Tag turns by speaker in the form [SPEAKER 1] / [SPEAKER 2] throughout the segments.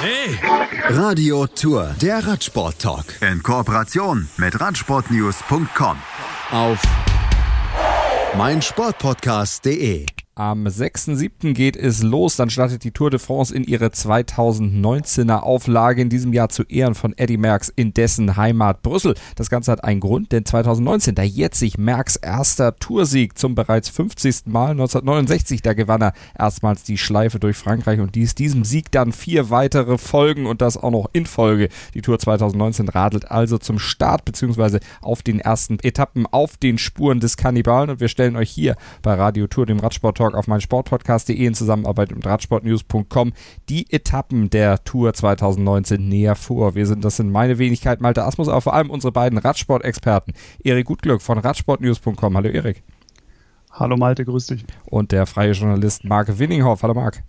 [SPEAKER 1] Hey! Radio Tour, der Radsport-Talk. In Kooperation mit Radsportnews.com. Auf meinsportpodcast.de.
[SPEAKER 2] Am 6.7. geht es los, dann startet die Tour de France in ihre 2019er Auflage in diesem Jahr zu Ehren von Eddie Merckx in dessen Heimat Brüssel. Das Ganze hat einen Grund, denn 2019, da jetzt sich Merckx erster Toursieg zum bereits 50. Mal 1969, da gewann er erstmals die Schleife durch Frankreich und dies diesem Sieg dann vier weitere Folgen und das auch noch in Folge. Die Tour 2019 radelt also zum Start beziehungsweise auf den ersten Etappen auf den Spuren des Kannibalen und wir stellen euch hier bei Radio Tour, dem Radsport Talk auf meinsportpodcast.de in Zusammenarbeit mit radsportnews.com die Etappen der Tour 2019 näher vor. Wir sind, das sind meine Wenigkeit Malte Asmus, aber vor allem unsere beiden Radsport-Experten. Erik Gutglück von radsportnews.com. Hallo Erik.
[SPEAKER 3] Hallo Malte, grüß dich.
[SPEAKER 2] Und der freie Journalist Marc Winninghoff. Hallo Marc.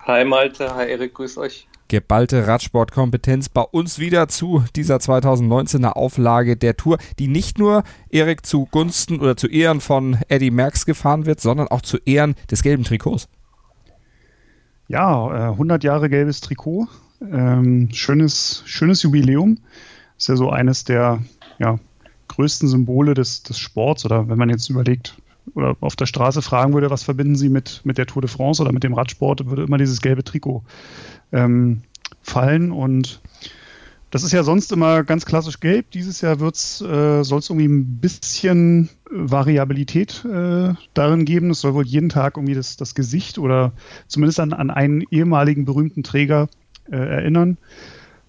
[SPEAKER 4] Hi Malte, hi Erik, grüß euch
[SPEAKER 2] geballte Radsportkompetenz bei uns wieder zu dieser 2019er Auflage der Tour, die nicht nur Erik zugunsten oder zu Ehren von Eddie Merckx gefahren wird, sondern auch zu Ehren des gelben Trikots.
[SPEAKER 3] Ja, 100 äh, Jahre gelbes Trikot, ähm, schönes, schönes Jubiläum. Ist ja so eines der ja, größten Symbole des, des Sports oder wenn man jetzt überlegt, oder auf der Straße fragen würde, was verbinden Sie mit, mit der Tour de France oder mit dem Radsport, würde immer dieses gelbe Trikot ähm, fallen. Und das ist ja sonst immer ganz klassisch gelb. Dieses Jahr äh, soll es irgendwie ein bisschen Variabilität äh, darin geben. Es soll wohl jeden Tag irgendwie das, das Gesicht oder zumindest an, an einen ehemaligen berühmten Träger äh, erinnern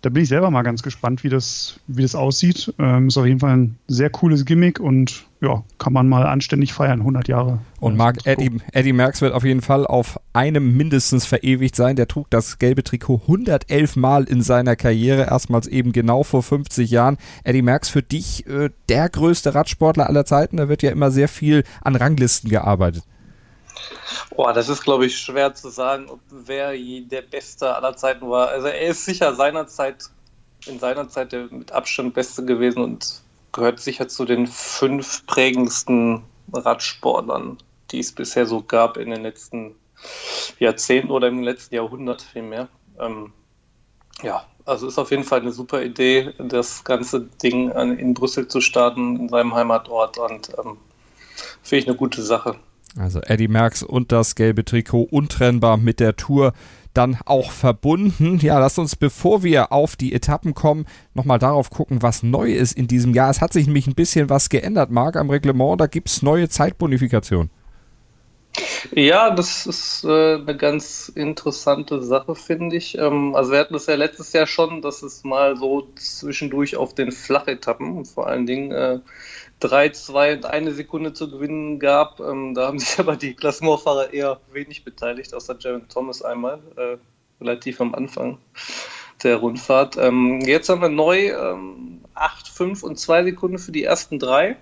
[SPEAKER 3] da bin ich selber mal ganz gespannt, wie das, wie das aussieht. Ähm, ist auf jeden Fall ein sehr cooles Gimmick und ja, kann man mal anständig feiern, 100 Jahre.
[SPEAKER 2] Und Mark Eddie, Eddie Merckx wird auf jeden Fall auf einem mindestens verewigt sein. Der trug das gelbe Trikot 111 Mal in seiner Karriere, erstmals eben genau vor 50 Jahren. Eddie Merckx für dich äh, der größte Radsportler aller Zeiten. Da wird ja immer sehr viel an Ranglisten gearbeitet.
[SPEAKER 4] Boah, das ist, glaube ich, schwer zu sagen, wer der Beste aller Zeiten war. Also er ist sicher seinerzeit, in seiner Zeit der mit Abstand Beste gewesen und gehört sicher zu den fünf prägendsten Radsportlern, die es bisher so gab in den letzten Jahrzehnten oder im letzten Jahrhundert vielmehr. Ähm, ja, also ist auf jeden Fall eine super Idee, das ganze Ding in Brüssel zu starten, in seinem Heimatort und ähm, finde ich eine gute Sache.
[SPEAKER 2] Also Eddie Merckx und das gelbe Trikot untrennbar mit der Tour dann auch verbunden. Ja, lasst uns, bevor wir auf die Etappen kommen, nochmal darauf gucken, was neu ist in diesem Jahr. Es hat sich nämlich ein bisschen was geändert, Marc, am Reglement. Da gibt es neue Zeitbonifikation.
[SPEAKER 4] Ja, das ist äh, eine ganz interessante Sache, finde ich. Ähm, also wir hatten das ja letztes Jahr schon, dass es mal so zwischendurch auf den Flachetappen, vor allen Dingen äh, 3, 2 und eine Sekunde zu gewinnen gab. Ähm, da haben sich aber die Klassementfahrer eher wenig beteiligt, außer Jaron Thomas einmal, äh, relativ am Anfang der Rundfahrt. Ähm, jetzt haben wir neu ähm, 8, 5 und 2 Sekunden für die ersten drei.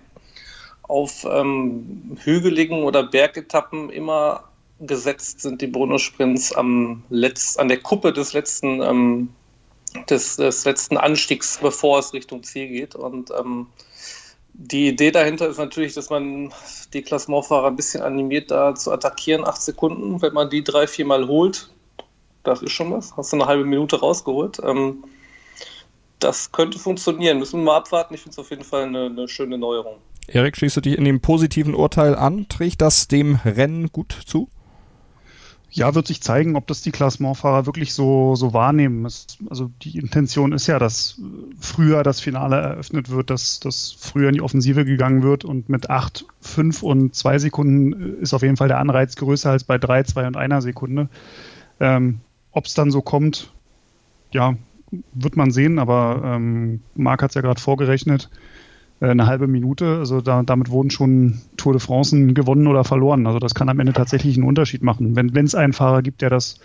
[SPEAKER 4] Auf ähm, hügeligen oder Bergetappen immer gesetzt sind die Bonussprints am Letz-, an der Kuppe des letzten, ähm, des, des letzten Anstiegs, bevor es Richtung Ziel geht. Und ähm, die Idee dahinter ist natürlich, dass man die Klassementfahrer ein bisschen animiert, da zu attackieren, acht Sekunden. Wenn man die drei, viermal holt, das ist schon was. Hast du eine halbe Minute rausgeholt. Ähm, das könnte funktionieren. Müssen wir mal abwarten. Ich finde es auf jeden Fall eine, eine schöne Neuerung.
[SPEAKER 2] Erik, schließt du dich in dem positiven Urteil an? Trägt das dem Rennen gut zu?
[SPEAKER 3] Ja, wird sich zeigen, ob das die Klassementfahrer wirklich so, so wahrnehmen. Es, also die Intention ist ja, dass früher das Finale eröffnet wird, dass, dass früher in die Offensive gegangen wird und mit 8, 5 und 2 Sekunden ist auf jeden Fall der Anreiz größer als bei 3, 2 und einer Sekunde. Ähm, ob es dann so kommt, ja, wird man sehen, aber ähm, Marc hat es ja gerade vorgerechnet. Äh, eine halbe Minute. Also da, damit wurden schon Tour de France gewonnen oder verloren. Also das kann am Ende tatsächlich einen Unterschied machen. Wenn es einen Fahrer gibt, der das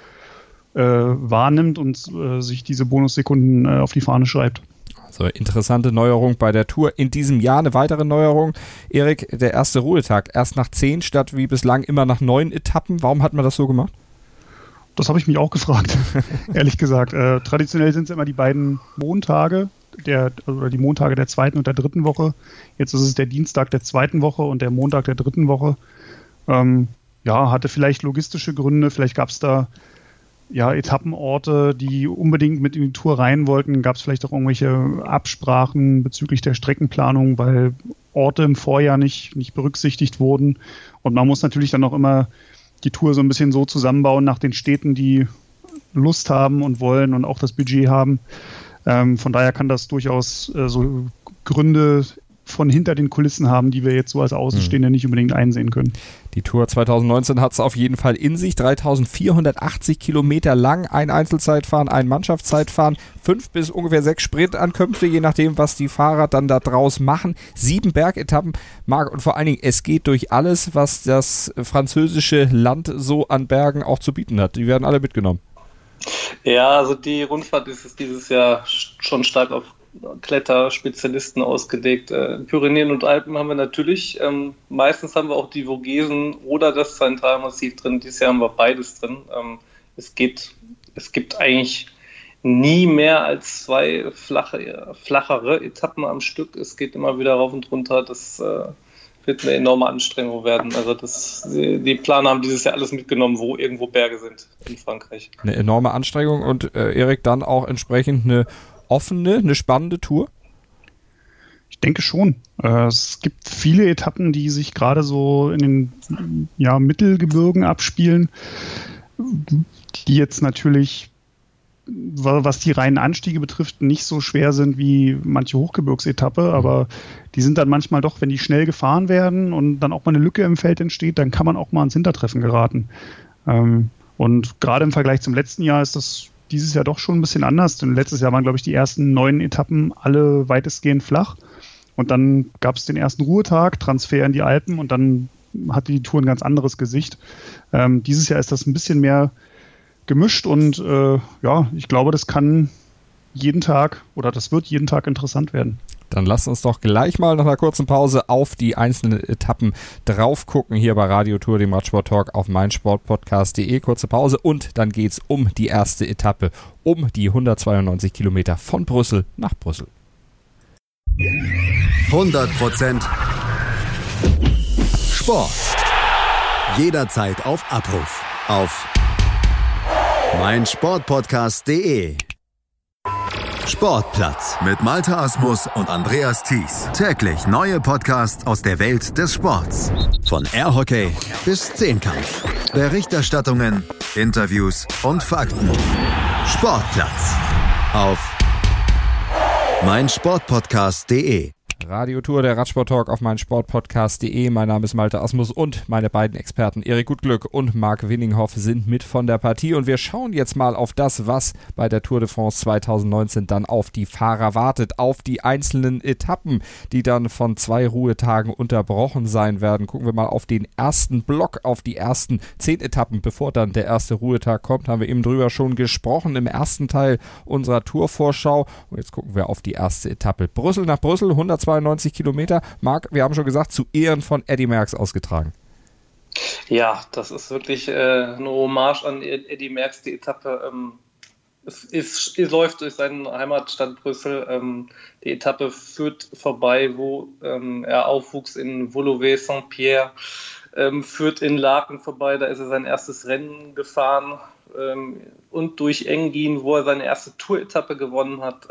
[SPEAKER 3] äh, wahrnimmt und äh, sich diese Bonussekunden äh, auf die Fahne schreibt.
[SPEAKER 2] Also interessante Neuerung bei der Tour. In diesem Jahr eine weitere Neuerung. Erik, der erste Ruhetag. Erst nach zehn statt wie bislang immer nach neun Etappen. Warum hat man das so gemacht?
[SPEAKER 3] Das habe ich mich auch gefragt, ehrlich gesagt. Äh, traditionell sind es immer die beiden Montage, der, oder die Montage der zweiten und der dritten Woche. Jetzt ist es der Dienstag der zweiten Woche und der Montag der dritten Woche. Ähm, ja, hatte vielleicht logistische Gründe, vielleicht gab es da ja, Etappenorte, die unbedingt mit in die Tour rein wollten. Gab es vielleicht auch irgendwelche Absprachen bezüglich der Streckenplanung, weil Orte im Vorjahr nicht, nicht berücksichtigt wurden. Und man muss natürlich dann auch immer die Tour so ein bisschen so zusammenbauen nach den Städten, die Lust haben und wollen und auch das Budget haben. Ähm, von daher kann das durchaus äh, so Gründe von hinter den Kulissen haben, die wir jetzt so als Außenstehende mhm. nicht unbedingt einsehen können.
[SPEAKER 2] Die Tour 2019 hat es auf jeden Fall in sich. 3480 Kilometer lang, ein Einzelzeitfahren, ein Mannschaftszeitfahren, fünf bis ungefähr sechs Sprintankünfte, je nachdem, was die Fahrer dann da draus machen. Sieben Bergetappen, Marc, und vor allen Dingen, es geht durch alles, was das französische Land so an Bergen auch zu bieten hat. Die werden alle mitgenommen.
[SPEAKER 4] Ja, also die Rundfahrt ist dieses Jahr schon stark auf Kletterspezialisten ausgelegt. Äh, Pyrenäen und Alpen haben wir natürlich. Ähm, meistens haben wir auch die Vogesen oder das Zentralmassiv drin. Dieses Jahr haben wir beides drin. Ähm, es geht, es gibt eigentlich nie mehr als zwei flache, flachere Etappen am Stück. Es geht immer wieder rauf und runter. Das äh, wird eine enorme Anstrengung werden. Also das, die, Planer haben dieses Jahr alles mitgenommen, wo irgendwo Berge sind in Frankreich.
[SPEAKER 2] Eine enorme Anstrengung und äh, Erik dann auch entsprechend eine offene, eine spannende Tour?
[SPEAKER 3] Ich denke schon. Äh, es gibt viele Etappen, die sich gerade so in den ja, Mittelgebirgen abspielen, die jetzt natürlich, was die reinen Anstiege betrifft, nicht so schwer sind wie manche Hochgebirgsetappe, aber die sind dann manchmal doch, wenn die schnell gefahren werden und dann auch mal eine Lücke im Feld entsteht, dann kann man auch mal ans Hintertreffen geraten. Ähm, und gerade im Vergleich zum letzten Jahr ist das dieses Jahr doch schon ein bisschen anders. Denn letztes Jahr waren, glaube ich, die ersten neun Etappen alle weitestgehend flach. Und dann gab es den ersten Ruhetag, Transfer in die Alpen und dann hatte die Tour ein ganz anderes Gesicht. Ähm, dieses Jahr ist das ein bisschen mehr gemischt und äh, ja, ich glaube, das kann jeden Tag oder das wird jeden Tag interessant werden.
[SPEAKER 2] Dann lasst uns doch gleich mal nach einer kurzen Pause auf die einzelnen Etappen drauf gucken hier bei Radio Tour, dem Radsport Talk auf meinsportpodcast.de. Kurze Pause und dann geht es um die erste Etappe, um die 192 Kilometer von Brüssel nach Brüssel.
[SPEAKER 1] 100% Sport. Jederzeit auf Abruf. Auf meinsportpodcast.de. Sportplatz mit Malta Asmus und Andreas Thies. Täglich neue Podcasts aus der Welt des Sports. Von Airhockey bis Zehnkampf. Berichterstattungen, Interviews und Fakten. Sportplatz auf meinsportpodcast.de.
[SPEAKER 2] Radiotour, der Radsport-Talk auf meinen Sportpodcast.de. Mein Name ist Malte Asmus und meine beiden Experten Erik Gutglück und Marc Winninghoff sind mit von der Partie. Und wir schauen jetzt mal auf das, was bei der Tour de France 2019 dann auf die Fahrer wartet, auf die einzelnen Etappen, die dann von zwei Ruhetagen unterbrochen sein werden. Gucken wir mal auf den ersten Block, auf die ersten zehn Etappen, bevor dann der erste Ruhetag kommt. Haben wir eben drüber schon gesprochen im ersten Teil unserer Tourvorschau. Und jetzt gucken wir auf die erste Etappe. Brüssel nach Brüssel, 120 92 Kilometer. Marc, wir haben schon gesagt, zu Ehren von Eddie Merckx ausgetragen.
[SPEAKER 4] Ja, das ist wirklich äh, eine Hommage an Eddie Merckx, die Etappe. Ähm, es, ist, es, läuft durch seinen Heimatstadt Brüssel. Ähm, die Etappe führt vorbei, wo ähm, er aufwuchs in Woluwe-Saint-Pierre, ähm, führt in Laken vorbei, da ist er sein erstes Rennen gefahren ähm, und durch Engin, wo er seine erste Tour-Etappe gewonnen hat.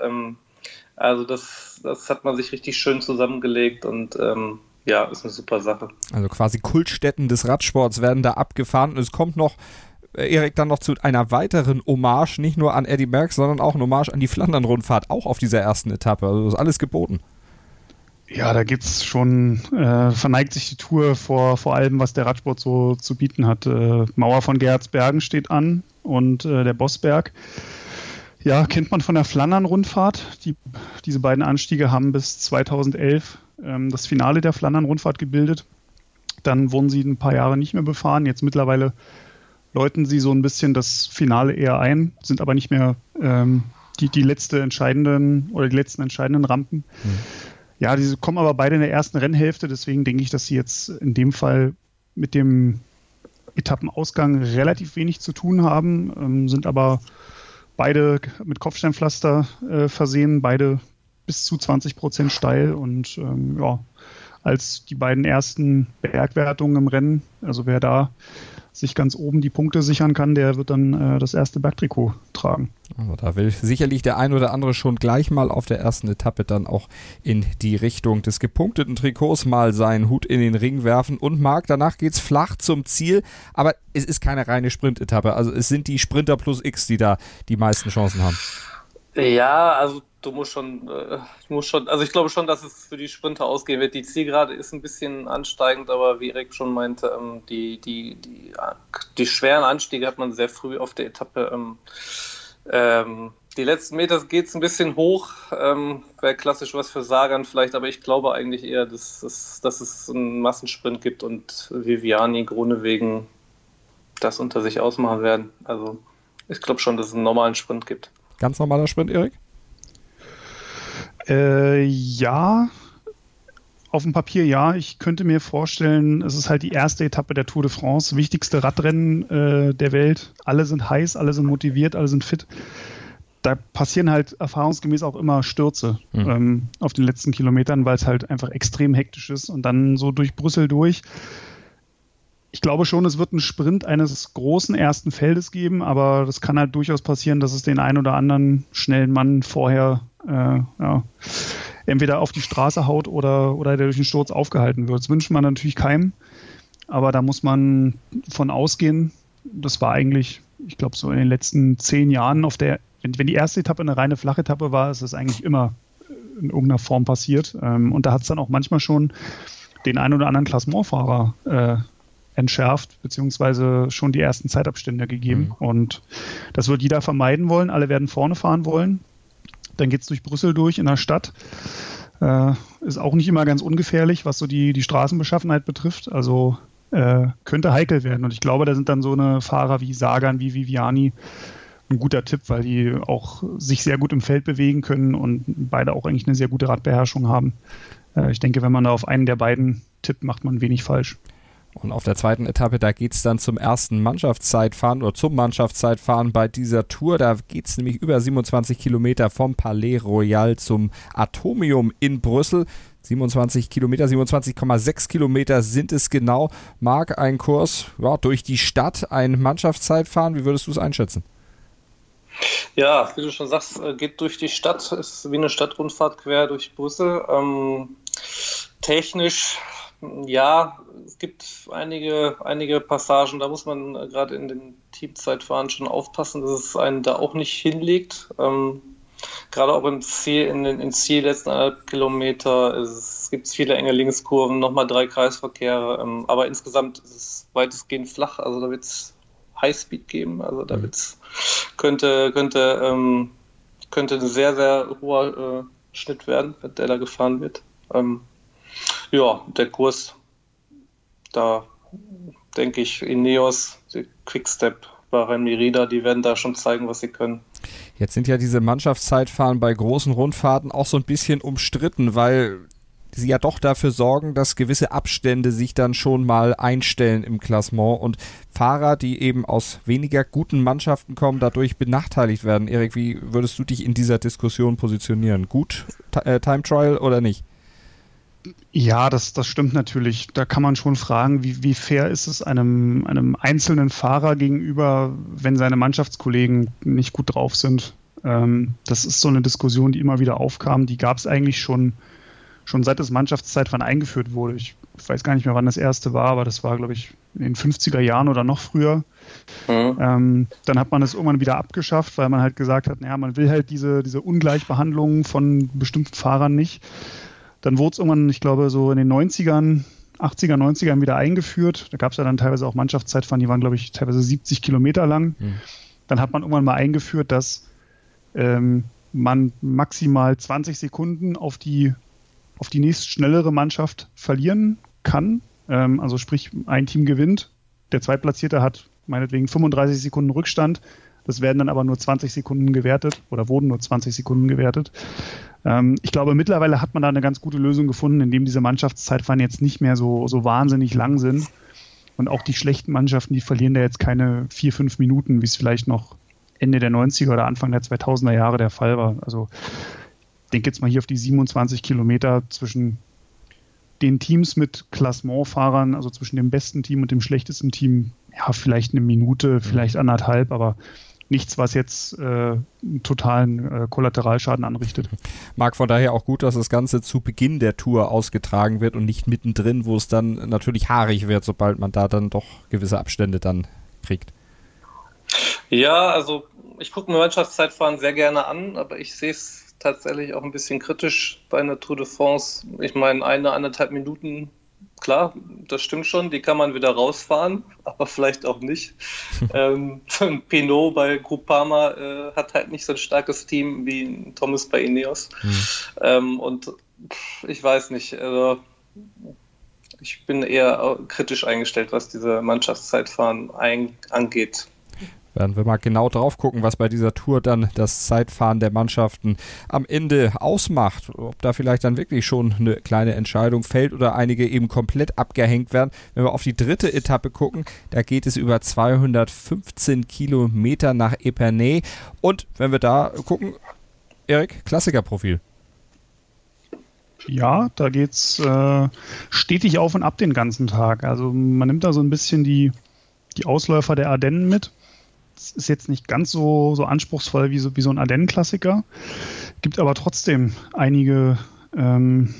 [SPEAKER 4] Also das, das hat man sich richtig schön zusammengelegt und ähm, ja, ist eine super Sache.
[SPEAKER 2] Also quasi Kultstätten des Radsports werden da abgefahren und es kommt noch äh, Erik, dann noch zu einer weiteren Hommage, nicht nur an Eddie Merckx, sondern auch eine Hommage an die Flandern-Rundfahrt, auch auf dieser ersten Etappe. Also ist alles geboten.
[SPEAKER 3] Ja, da gibt's schon, äh, verneigt sich die Tour vor, vor allem, was der Radsport so zu bieten hat. Äh, Mauer von Gerhardsbergen steht an und äh, der Bossberg. Ja, kennt man von der Flandern-Rundfahrt. Die, diese beiden Anstiege haben bis 2011 ähm, das Finale der Flandern-Rundfahrt gebildet. Dann wurden sie ein paar Jahre nicht mehr befahren. Jetzt mittlerweile läuten sie so ein bisschen das Finale eher ein, sind aber nicht mehr ähm, die, die letzte entscheidenden oder die letzten entscheidenden Rampen. Mhm. Ja, diese kommen aber beide in der ersten Rennhälfte, deswegen denke ich, dass sie jetzt in dem Fall mit dem Etappenausgang relativ wenig zu tun haben, ähm, sind aber beide mit Kopfsteinpflaster äh, versehen, beide bis zu 20 Prozent steil und ähm, ja, als die beiden ersten Bergwertungen im Rennen, also wer da sich ganz oben die Punkte sichern kann, der wird dann äh, das erste Bergtrikot tragen.
[SPEAKER 2] Also da will sicherlich der ein oder andere schon gleich mal auf der ersten Etappe dann auch in die Richtung des gepunkteten Trikots mal seinen Hut in den Ring werfen und Marc, danach geht's flach zum Ziel, aber es ist keine reine Sprintetappe, also es sind die Sprinter plus X, die da die meisten Chancen haben.
[SPEAKER 4] Ja, also du musst schon, äh, musst schon, also ich glaube schon, dass es für die Sprinter ausgehen wird. Die Zielgerade ist ein bisschen ansteigend, aber wie Erik schon meinte, ähm, die, die, die, die schweren Anstiege hat man sehr früh auf der Etappe. Ähm, ähm, die letzten Meter geht es ein bisschen hoch, ähm, wäre klassisch was für Sagan vielleicht, aber ich glaube eigentlich eher, dass, dass, dass es einen Massensprint gibt und Viviani Grunewegen das unter sich ausmachen werden. Also ich glaube schon, dass es einen normalen Sprint gibt.
[SPEAKER 2] Ganz normaler Sprint, Erik?
[SPEAKER 3] Äh, ja, auf dem Papier ja. Ich könnte mir vorstellen, es ist halt die erste Etappe der Tour de France, wichtigste Radrennen äh, der Welt. Alle sind heiß, alle sind motiviert, alle sind fit. Da passieren halt erfahrungsgemäß auch immer Stürze mhm. ähm, auf den letzten Kilometern, weil es halt einfach extrem hektisch ist. Und dann so durch Brüssel durch. Ich glaube schon, es wird einen Sprint eines großen ersten Feldes geben, aber das kann halt durchaus passieren, dass es den einen oder anderen schnellen Mann vorher äh, ja, entweder auf die Straße haut oder, oder der durch den Sturz aufgehalten wird. Das wünscht man natürlich keinem, aber da muss man von ausgehen. Das war eigentlich, ich glaube, so in den letzten zehn Jahren auf der, wenn, wenn die erste Etappe eine reine Flachetappe war, ist das eigentlich immer in irgendeiner Form passiert. Ähm, und da hat es dann auch manchmal schon den einen oder anderen Klassementfahrer äh, entschärft, beziehungsweise schon die ersten Zeitabstände gegeben. Mhm. Und das wird jeder vermeiden wollen. Alle werden vorne fahren wollen. Dann geht es durch Brüssel durch in der Stadt. Äh, ist auch nicht immer ganz ungefährlich, was so die, die Straßenbeschaffenheit betrifft. Also äh, könnte heikel werden. Und ich glaube, da sind dann so eine Fahrer wie Sagan, wie Viviani ein guter Tipp, weil die auch sich sehr gut im Feld bewegen können und beide auch eigentlich eine sehr gute Radbeherrschung haben. Äh, ich denke, wenn man da auf einen der beiden tippt, macht man wenig falsch.
[SPEAKER 2] Und auf der zweiten Etappe, da geht es dann zum ersten Mannschaftszeitfahren oder zum Mannschaftszeitfahren bei dieser Tour. Da geht es nämlich über 27 Kilometer vom Palais Royal zum Atomium in Brüssel. 27 Kilometer, 27,6 Kilometer sind es genau. Marc, ein Kurs ja, durch die Stadt, ein Mannschaftszeitfahren. Wie würdest du es einschätzen?
[SPEAKER 4] Ja, wie du schon sagst, äh, geht durch die Stadt, ist wie eine Stadtrundfahrt quer durch Brüssel. Ähm, technisch ja, es gibt einige, einige Passagen, da muss man äh, gerade in den Teamzeitfahren schon aufpassen, dass es einen da auch nicht hinlegt. Ähm, gerade auch im Ziel, in den in Ziel letzten eineinhalb Kilometer, es gibt viele enge Linkskurven, nochmal drei Kreisverkehre, ähm, aber insgesamt ist es weitestgehend flach, also da wird es Highspeed geben, also da mhm. wird's, könnte, könnte, ähm, könnte ein sehr, sehr hoher äh, Schnitt werden, der da gefahren wird. Ähm, ja, der Kurs, da denke ich, Ineos, Quickstep, Bahrain Merida, die werden da schon zeigen, was sie können.
[SPEAKER 2] Jetzt sind ja diese Mannschaftszeitfahren bei großen Rundfahrten auch so ein bisschen umstritten, weil sie ja doch dafür sorgen, dass gewisse Abstände sich dann schon mal einstellen im Klassement und Fahrer, die eben aus weniger guten Mannschaften kommen, dadurch benachteiligt werden. Erik, wie würdest du dich in dieser Diskussion positionieren? Gut, äh, Time Trial oder nicht?
[SPEAKER 3] Ja, das, das stimmt natürlich. Da kann man schon fragen, wie, wie fair ist es einem, einem einzelnen Fahrer gegenüber, wenn seine Mannschaftskollegen nicht gut drauf sind. Ähm, das ist so eine Diskussion, die immer wieder aufkam. Die gab es eigentlich schon, schon seit das Mannschaftszeitfahren eingeführt wurde. Ich weiß gar nicht mehr, wann das erste war, aber das war, glaube ich, in den 50er Jahren oder noch früher. Mhm. Ähm, dann hat man es irgendwann wieder abgeschafft, weil man halt gesagt hat, naja, man will halt diese, diese Ungleichbehandlung von bestimmten Fahrern nicht. Dann wurde es irgendwann, ich glaube, so in den 90ern, 80er, 90ern wieder eingeführt. Da gab es ja dann teilweise auch Mannschaftszeitfahren, die waren, glaube ich, teilweise 70 Kilometer lang. Mhm. Dann hat man irgendwann mal eingeführt, dass ähm, man maximal 20 Sekunden auf die, auf die nächst schnellere Mannschaft verlieren kann. Ähm, also sprich, ein Team gewinnt, der Zweitplatzierte hat meinetwegen 35 Sekunden Rückstand. Das werden dann aber nur 20 Sekunden gewertet oder wurden nur 20 Sekunden gewertet. Ähm, ich glaube, mittlerweile hat man da eine ganz gute Lösung gefunden, indem diese Mannschaftszeitfahren jetzt nicht mehr so, so wahnsinnig lang sind. Und auch die schlechten Mannschaften, die verlieren da jetzt keine vier, fünf Minuten, wie es vielleicht noch Ende der 90er oder Anfang der 2000er Jahre der Fall war. Also ich denke jetzt mal hier auf die 27 Kilometer zwischen den Teams mit Klassementfahrern, also zwischen dem besten Team und dem schlechtesten Team, ja, vielleicht eine Minute, vielleicht anderthalb, aber nichts, was jetzt äh, einen totalen äh, Kollateralschaden anrichtet.
[SPEAKER 2] Mag von daher auch gut, dass das Ganze zu Beginn der Tour ausgetragen wird und nicht mittendrin, wo es dann natürlich haarig wird, sobald man da dann doch gewisse Abstände dann kriegt.
[SPEAKER 4] Ja, also ich gucke mir Mannschaftszeitfahren sehr gerne an, aber ich sehe es tatsächlich auch ein bisschen kritisch bei einer Tour de France. Ich meine, eine, anderthalb Minuten klar, das stimmt schon, die kann man wieder rausfahren, aber vielleicht auch nicht. ähm, Pinot bei Groupama äh, hat halt nicht so ein starkes Team wie Thomas bei Ineos. Mhm. Ähm, und ich weiß nicht, also ich bin eher kritisch eingestellt, was diese Mannschaftszeitfahren angeht
[SPEAKER 2] werden wir mal genau drauf gucken, was bei dieser Tour dann das Zeitfahren der Mannschaften am Ende ausmacht. Ob da vielleicht dann wirklich schon eine kleine Entscheidung fällt oder einige eben komplett abgehängt werden. Wenn wir auf die dritte Etappe gucken, da geht es über 215 Kilometer nach Epernay. Und wenn wir da gucken, Erik, Klassikerprofil.
[SPEAKER 3] Ja, da geht's äh, stetig auf und ab den ganzen Tag. Also man nimmt da so ein bisschen die, die Ausläufer der Ardennen mit ist jetzt nicht ganz so, so anspruchsvoll wie so, wie so ein Ardennen-Klassiker. Gibt aber trotzdem einige, ähm,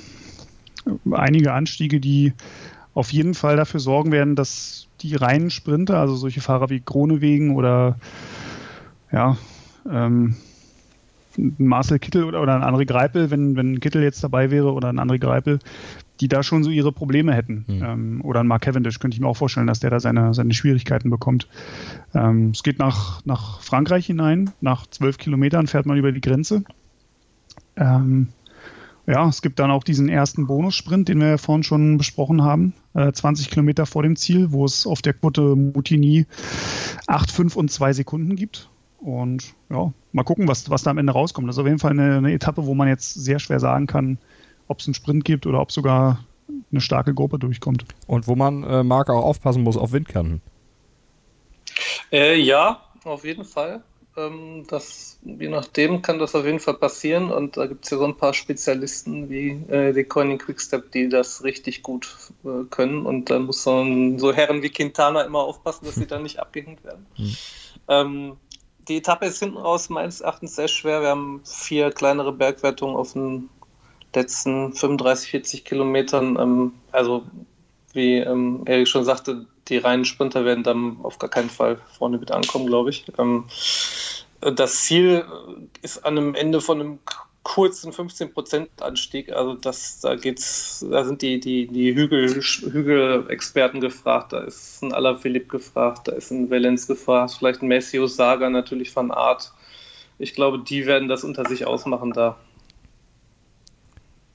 [SPEAKER 3] einige Anstiege, die auf jeden Fall dafür sorgen werden, dass die reinen Sprinter, also solche Fahrer wie Kronewegen oder ja, ähm, Marcel Kittel oder, oder ein André Greipel, wenn, wenn Kittel jetzt dabei wäre oder ein André Greipel, die da schon so ihre Probleme hätten. Mhm. Ähm, oder ein Mark Cavendish könnte ich mir auch vorstellen, dass der da seine, seine Schwierigkeiten bekommt. Ähm, es geht nach, nach Frankreich hinein. Nach zwölf Kilometern fährt man über die Grenze. Ähm, ja, es gibt dann auch diesen ersten Bonussprint, den wir ja vorhin schon besprochen haben. Äh, 20 Kilometer vor dem Ziel, wo es auf der Quote Mutini 8, 5 und 2 Sekunden gibt. Und ja, mal gucken, was, was da am Ende rauskommt. Das ist auf jeden Fall eine, eine Etappe, wo man jetzt sehr schwer sagen kann, ob es einen Sprint gibt oder ob sogar eine starke Gruppe durchkommt.
[SPEAKER 2] Und wo man, äh, Marc, auch aufpassen muss auf Windkanten.
[SPEAKER 4] Äh, ja, auf jeden Fall. Ähm, das, je nachdem kann das auf jeden Fall passieren und da gibt es ja so ein paar Spezialisten wie äh, die Coining Quickstep, die das richtig gut äh, können und da muss man so Herren wie Quintana immer aufpassen, dass sie dann nicht abgehängt werden. Mhm. Ähm, die Etappe ist hinten raus meines Erachtens sehr schwer. Wir haben vier kleinere Bergwertungen auf den letzten 35, 40 Kilometern. Ähm, also wie ähm, Erik schon sagte, die reinen Sprinter werden dann auf gar keinen Fall vorne mit ankommen, glaube ich. Ähm, das Ziel ist an einem Ende von einem kurzen 15% Anstieg. Also das, da geht's, da sind die, die, die Hügel, Hügelexperten gefragt, da ist ein Alaphilippe gefragt, da ist ein Valenz gefragt, vielleicht ein Messio Saga natürlich von Art. Ich glaube, die werden das unter sich ausmachen da.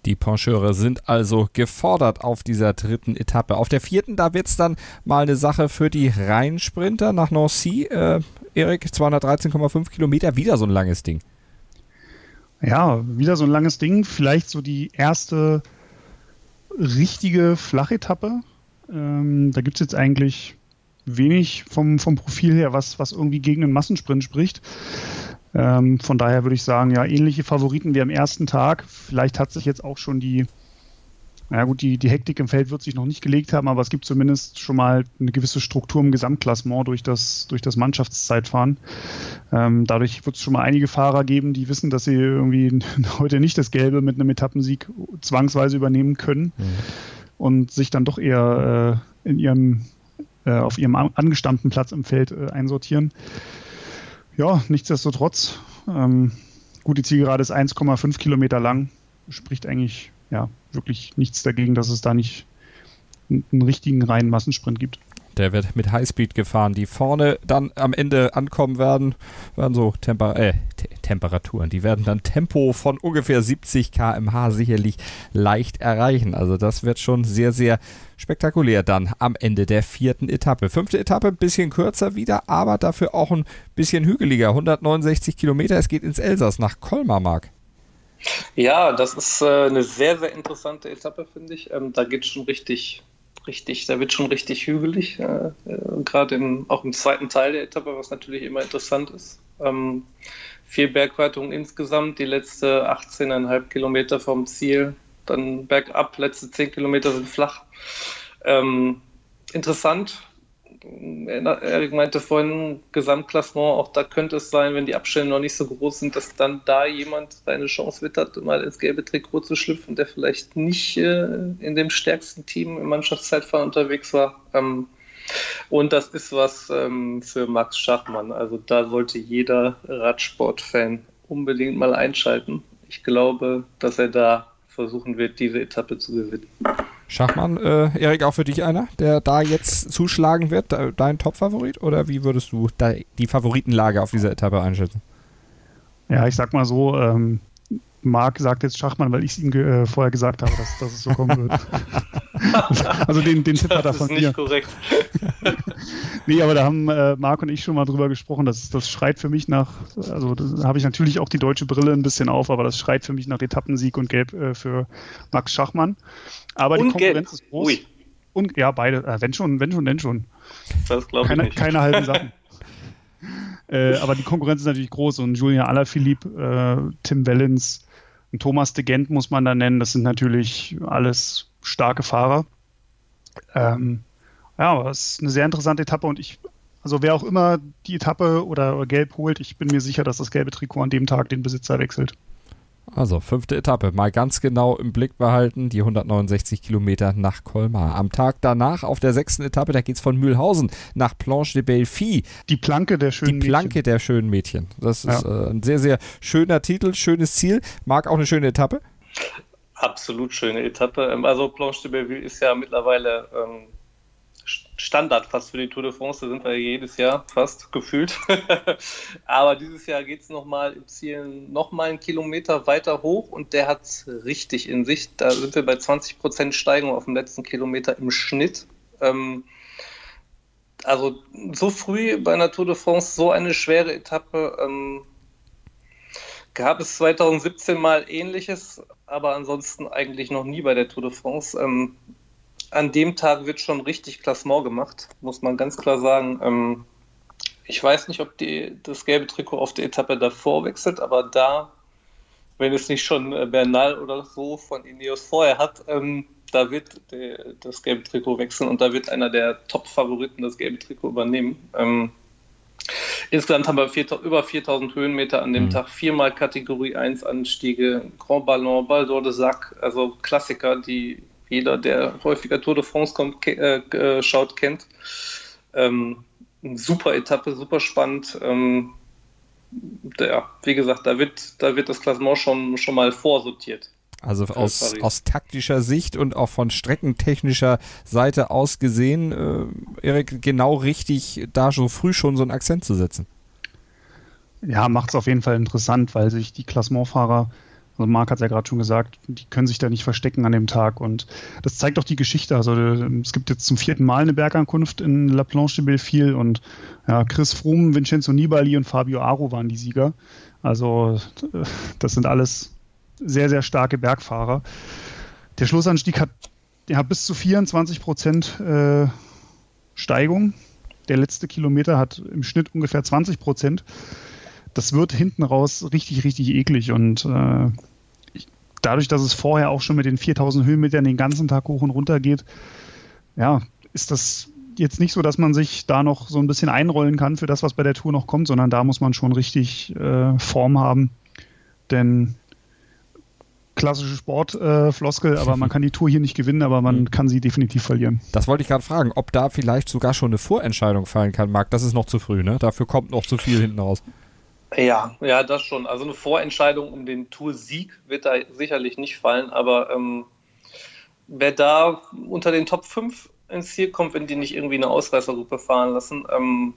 [SPEAKER 2] Die Pencheure sind also gefordert auf dieser dritten Etappe. Auf der vierten, da wird es dann mal eine Sache für die Rheinsprinter nach Nancy. Äh, Erik, 213,5 Kilometer, wieder so ein langes Ding.
[SPEAKER 3] Ja, wieder so ein langes Ding. Vielleicht so die erste richtige Flachetappe. Ähm, da gibt es jetzt eigentlich wenig vom, vom Profil her, was, was irgendwie gegen einen Massensprint spricht. Ähm, von daher würde ich sagen, ja, ähnliche Favoriten wie am ersten Tag. Vielleicht hat sich jetzt auch schon die, naja gut, die, die Hektik im Feld wird sich noch nicht gelegt haben, aber es gibt zumindest schon mal eine gewisse Struktur im Gesamtklassement durch das, durch das Mannschaftszeitfahren. Ähm, dadurch wird es schon mal einige Fahrer geben, die wissen, dass sie irgendwie heute nicht das Gelbe mit einem Etappensieg zwangsweise übernehmen können mhm. und sich dann doch eher äh, in ihrem, äh, auf ihrem angestammten Platz im Feld äh, einsortieren ja, nichtsdestotrotz, ähm, gut, die Zielgerade ist 1,5 Kilometer lang, spricht eigentlich ja wirklich nichts dagegen, dass es da nicht einen richtigen reinen Massensprint gibt.
[SPEAKER 2] Der wird mit Highspeed gefahren, die vorne dann am Ende ankommen werden, werden so Temper äh, Temperaturen, die werden dann Tempo von ungefähr 70 km/h sicherlich leicht erreichen. Also das wird schon sehr, sehr spektakulär dann am Ende der vierten Etappe. Fünfte Etappe ein bisschen kürzer wieder, aber dafür auch ein bisschen hügeliger. 169 Kilometer, es geht ins Elsass nach Colmar, Mark.
[SPEAKER 4] Ja, das ist äh, eine sehr, sehr interessante Etappe, finde ich. Ähm, da geht es schon richtig richtig, da wird schon richtig hügelig, äh, äh, gerade auch im zweiten Teil der Etappe, was natürlich immer interessant ist. Ähm, vier Bergwertungen insgesamt, die letzte 18,5 Kilometer vom Ziel, dann bergab, letzte 10 Kilometer sind flach. Ähm, interessant, Erik meinte vorhin, Gesamtklassement, auch da könnte es sein, wenn die Abstände noch nicht so groß sind, dass dann da jemand seine Chance wittert, mal ins gelbe Trikot zu schlüpfen, der vielleicht nicht äh, in dem stärksten Team im Mannschaftszeitfahren unterwegs war. Ähm, und das ist was ähm, für Max Schachmann. Also da sollte jeder Radsportfan unbedingt mal einschalten. Ich glaube, dass er da versuchen wird, diese Etappe zu gewinnen.
[SPEAKER 2] Schachmann, äh, Erik, auch für dich einer, der da jetzt zuschlagen wird, dein Top-Favorit? Oder wie würdest du die Favoritenlage auf dieser Etappe einschätzen?
[SPEAKER 3] Ja, ich sag mal so, ähm, Marc sagt jetzt Schachmann, weil ich es ihm äh, vorher gesagt habe, dass, dass es so kommen wird. also den, den Tipp hat er von mir. Das ist nicht korrekt. nee, aber da haben äh, Marc und ich schon mal drüber gesprochen. Das, das schreit für mich nach, also da habe ich natürlich auch die deutsche Brille ein bisschen auf, aber das schreit für mich nach Etappensieg und Gelb äh, für Max Schachmann. Aber und die Konkurrenz Gelb. ist groß. Ui. Und ja, beide, äh, wenn schon, wenn schon, denn schon. Das glaube ich keine, nicht. Keine halben Sachen. Äh, aber die Konkurrenz ist natürlich groß und Julian Alaphilippe, äh, Tim Wellens, Thomas de Gent muss man da nennen. Das sind natürlich alles starke Fahrer. Ähm, ja, aber es ist eine sehr interessante Etappe und ich, also wer auch immer die Etappe oder, oder gelb holt, ich bin mir sicher, dass das gelbe Trikot an dem Tag den Besitzer wechselt.
[SPEAKER 2] Also, fünfte Etappe. Mal ganz genau im Blick behalten, die 169 Kilometer nach Colmar. Am Tag danach, auf der sechsten Etappe, da geht es von Mühlhausen nach Planche de Belfi.
[SPEAKER 3] Die Planke der schönen
[SPEAKER 2] Mädchen. Die Planke Mädchen. der schönen Mädchen. Das ist ja. äh, ein sehr, sehr schöner Titel, schönes Ziel. Mag auch eine schöne Etappe?
[SPEAKER 4] Absolut schöne Etappe. Ähm, also, Planche de Belfi ist ja mittlerweile ähm, Standard fast für die Tour de France, da sind wir jedes Jahr fast gefühlt. Aber dieses Jahr geht es nochmal im Ziel nochmal einen Kilometer weiter hoch und der hat es richtig in sich. Da sind wir bei 20% Steigung auf dem letzten Kilometer im Schnitt. Ähm, also so früh bei einer Tour de France so eine schwere Etappe ähm, gab es 2017 mal ähnliches, aber ansonsten eigentlich noch nie bei der Tour de France. Ähm, an dem Tag wird schon richtig Klassement gemacht, muss man ganz klar sagen. Ähm, ich weiß nicht, ob die, das gelbe Trikot auf der Etappe davor wechselt, aber da, wenn es nicht schon äh, Bernal oder so von Ineos vorher hat, ähm, da wird der, das gelbe Trikot wechseln und da wird einer der Top-Favoriten das gelbe Trikot übernehmen. Ähm, insgesamt haben wir vier, über 4000 Höhenmeter an dem mhm. Tag, viermal Kategorie 1 Anstiege, Grand Ballon, Baldor de Sac, also Klassiker, die jeder, der häufiger Tour de France kommt, äh, äh, schaut, kennt. Ähm, super Etappe, super spannend. Ähm, der, wie gesagt, da wird, da wird das Klassement schon, schon mal vorsortiert.
[SPEAKER 2] Also aus, aus taktischer Sicht und auch von streckentechnischer Seite aus gesehen, äh, Erik, genau richtig, da so früh schon so einen Akzent zu setzen.
[SPEAKER 3] Ja, macht es auf jeden Fall interessant, weil sich die Klassementfahrer also Marc hat ja gerade schon gesagt, die können sich da nicht verstecken an dem Tag. Und das zeigt auch die Geschichte. Also es gibt jetzt zum vierten Mal eine Bergankunft in La Planche de Belfil und ja, Chris Froome, Vincenzo Nibali und Fabio Aro waren die Sieger. Also das sind alles sehr, sehr starke Bergfahrer. Der Schlussanstieg hat ja, bis zu 24 Prozent äh, Steigung. Der letzte Kilometer hat im Schnitt ungefähr 20 Prozent das wird hinten raus richtig, richtig eklig. Und äh, ich, dadurch, dass es vorher auch schon mit den 4000 Höhenmetern den ganzen Tag hoch und runter geht, ja, ist das jetzt nicht so, dass man sich da noch so ein bisschen einrollen kann für das, was bei der Tour noch kommt, sondern da muss man schon richtig äh, Form haben. Denn klassische Sportfloskel, äh, aber man kann die Tour hier nicht gewinnen, aber man mhm. kann sie definitiv verlieren.
[SPEAKER 2] Das wollte ich gerade fragen, ob da vielleicht sogar schon eine Vorentscheidung fallen kann, Marc. Das ist noch zu früh, ne? Dafür kommt noch zu viel hinten raus.
[SPEAKER 4] Ja, ja, das schon. Also eine Vorentscheidung um den Tour-Sieg wird da sicherlich nicht fallen, aber ähm, wer da unter den Top 5 ins Ziel kommt, wenn die nicht irgendwie eine Ausreißergruppe fahren lassen, ähm,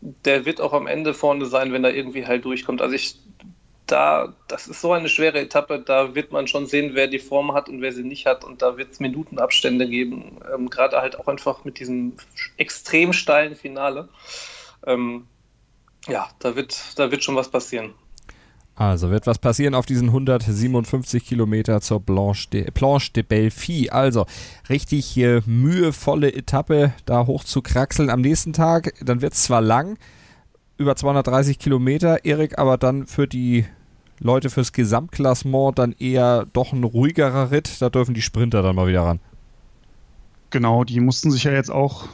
[SPEAKER 4] der wird auch am Ende vorne sein, wenn er irgendwie halt durchkommt. Also ich, da, das ist so eine schwere Etappe, da wird man schon sehen, wer die Form hat und wer sie nicht hat. Und da wird es Minutenabstände geben, ähm, gerade halt auch einfach mit diesem extrem steilen Finale. Ähm, ja, da wird, da wird schon was passieren.
[SPEAKER 2] Also wird was passieren auf diesen 157 Kilometer zur Blanche de, Planche de Belfi. Also richtig äh, mühevolle Etappe, da hoch zu kraxeln am nächsten Tag. Dann wird es zwar lang, über 230 Kilometer, Erik, aber dann für die Leute fürs Gesamtklassement dann eher doch ein ruhigerer Ritt. Da dürfen die Sprinter dann mal wieder ran.
[SPEAKER 3] Genau, die mussten sich ja jetzt auch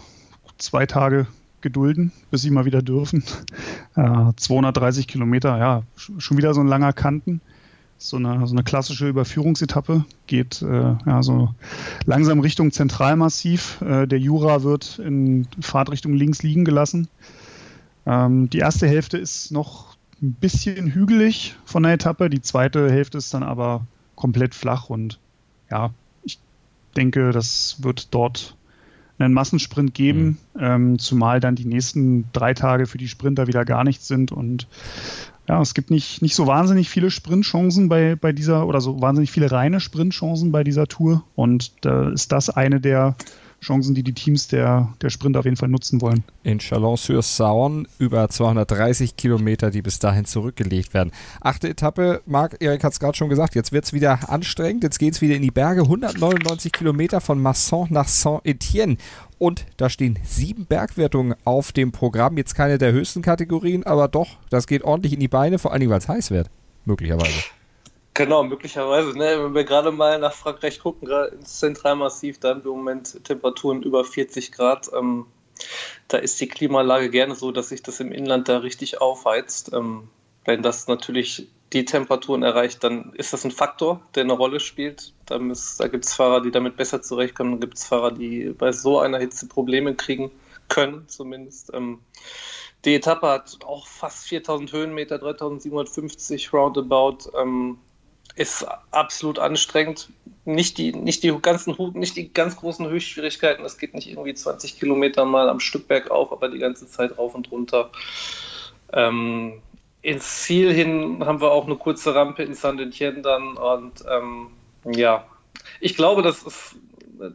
[SPEAKER 3] zwei Tage gedulden, bis sie mal wieder dürfen. Äh, 230 Kilometer, ja, schon wieder so ein langer Kanten. So eine, so eine klassische Überführungsetappe geht äh, ja, so langsam Richtung Zentralmassiv. Äh, der Jura wird in Fahrtrichtung links liegen gelassen. Ähm, die erste Hälfte ist noch ein bisschen hügelig von der Etappe. Die zweite Hälfte ist dann aber komplett flach und ja, ich denke, das wird dort einen Massensprint geben, mhm. ähm, zumal dann die nächsten drei Tage für die Sprinter wieder gar nichts sind und ja, es gibt nicht, nicht so wahnsinnig viele Sprintchancen bei, bei dieser oder so wahnsinnig viele reine Sprintchancen bei dieser Tour und da ist das eine der Chancen, die die Teams der, der Sprint auf jeden Fall nutzen wollen.
[SPEAKER 2] In Chalon-sur-Saône über 230 Kilometer, die bis dahin zurückgelegt werden. Achte Etappe, Marc, Erik hat es gerade schon gesagt, jetzt wird es wieder anstrengend, jetzt geht es wieder in die Berge, 199 Kilometer von Masson nach Saint-Étienne. Und da stehen sieben Bergwertungen auf dem Programm. Jetzt keine der höchsten Kategorien, aber doch, das geht ordentlich in die Beine, vor allem weil es heiß wird. Möglicherweise.
[SPEAKER 4] Genau, möglicherweise. Ne? Wenn wir gerade mal nach Frankreich gucken, gerade ins Zentralmassiv, da haben wir im Moment Temperaturen über 40 Grad. Ähm, da ist die Klimaanlage gerne so, dass sich das im Inland da richtig aufheizt. Ähm, wenn das natürlich die Temperaturen erreicht, dann ist das ein Faktor, der eine Rolle spielt. Da, da gibt es Fahrer, die damit besser zurechtkommen. Dann gibt es Fahrer, die bei so einer Hitze Probleme kriegen können, zumindest. Ähm, die Etappe hat auch fast 4000 Höhenmeter, 3750 roundabout. Ähm, ist absolut anstrengend. Nicht die, nicht die ganzen nicht die ganz großen Höchstschwierigkeiten. Es geht nicht irgendwie 20 Kilometer mal am Stück bergauf, aber die ganze Zeit rauf und runter. Ähm, ins Ziel hin haben wir auch eine kurze Rampe in Saint-Etienne dann und ähm, ja, ich glaube, dass es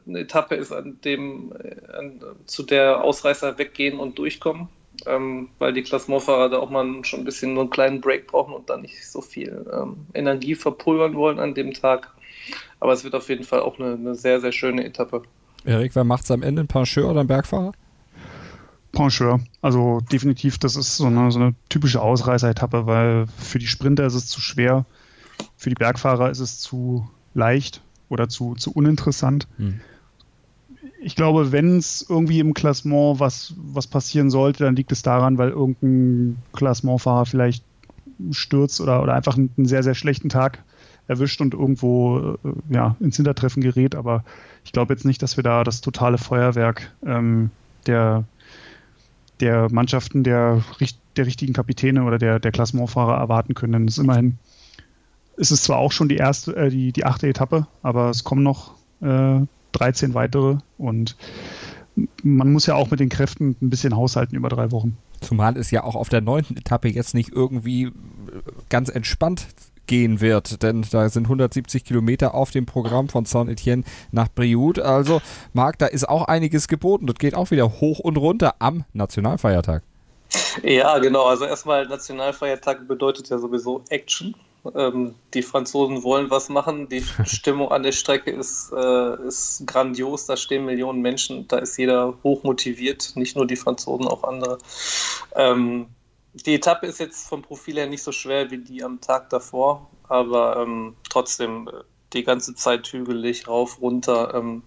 [SPEAKER 4] eine Etappe ist, an dem, an, zu der Ausreißer weggehen und durchkommen ähm, weil die Klassementfahrer da auch mal schon ein bisschen so einen kleinen Break brauchen und dann nicht so viel ähm, Energie verpulvern wollen an dem Tag. Aber es wird auf jeden Fall auch eine, eine sehr, sehr schöne Etappe.
[SPEAKER 2] Erik, wer macht es am Ende? Ein Pancheur oder ein Bergfahrer?
[SPEAKER 3] Pancheur. Also definitiv, das ist so eine, so eine typische Ausreißer-Etappe, weil für die Sprinter ist es zu schwer, für die Bergfahrer ist es zu leicht oder zu, zu uninteressant. Hm ich glaube, wenn es irgendwie im Klassement was, was passieren sollte, dann liegt es daran, weil irgendein Klassementfahrer vielleicht stürzt oder, oder einfach einen, sehr, sehr schlechten Tag erwischt und irgendwo äh, ja, ins Hintertreffen gerät. Aber ich glaube jetzt nicht, dass wir da das totale Feuerwerk ähm, der, der Mannschaften der, der richtigen Kapitäne oder der, der Klassementfahrer erwarten können. Denn es ist immerhin, ist es zwar auch schon die erste, äh, die, die achte Etappe, aber es kommen noch äh, 13 weitere und man muss ja auch mit den Kräften ein bisschen haushalten über drei Wochen.
[SPEAKER 2] Zumal es ja auch auf der neunten Etappe jetzt nicht irgendwie ganz entspannt gehen wird, denn da sind 170 Kilometer auf dem Programm von Saint-Etienne nach Brioude. Also, Marc, da ist auch einiges geboten. Das geht auch wieder hoch und runter am Nationalfeiertag.
[SPEAKER 4] Ja, genau. Also erstmal Nationalfeiertag bedeutet ja sowieso Action. Ähm, die Franzosen wollen was machen. Die Stimmung an der Strecke ist, äh, ist grandios. Da stehen Millionen Menschen. Da ist jeder hoch motiviert. Nicht nur die Franzosen, auch andere. Ähm, die Etappe ist jetzt vom Profil her nicht so schwer wie die am Tag davor, aber ähm, trotzdem äh, die ganze Zeit hügelig, rauf, runter. Ähm,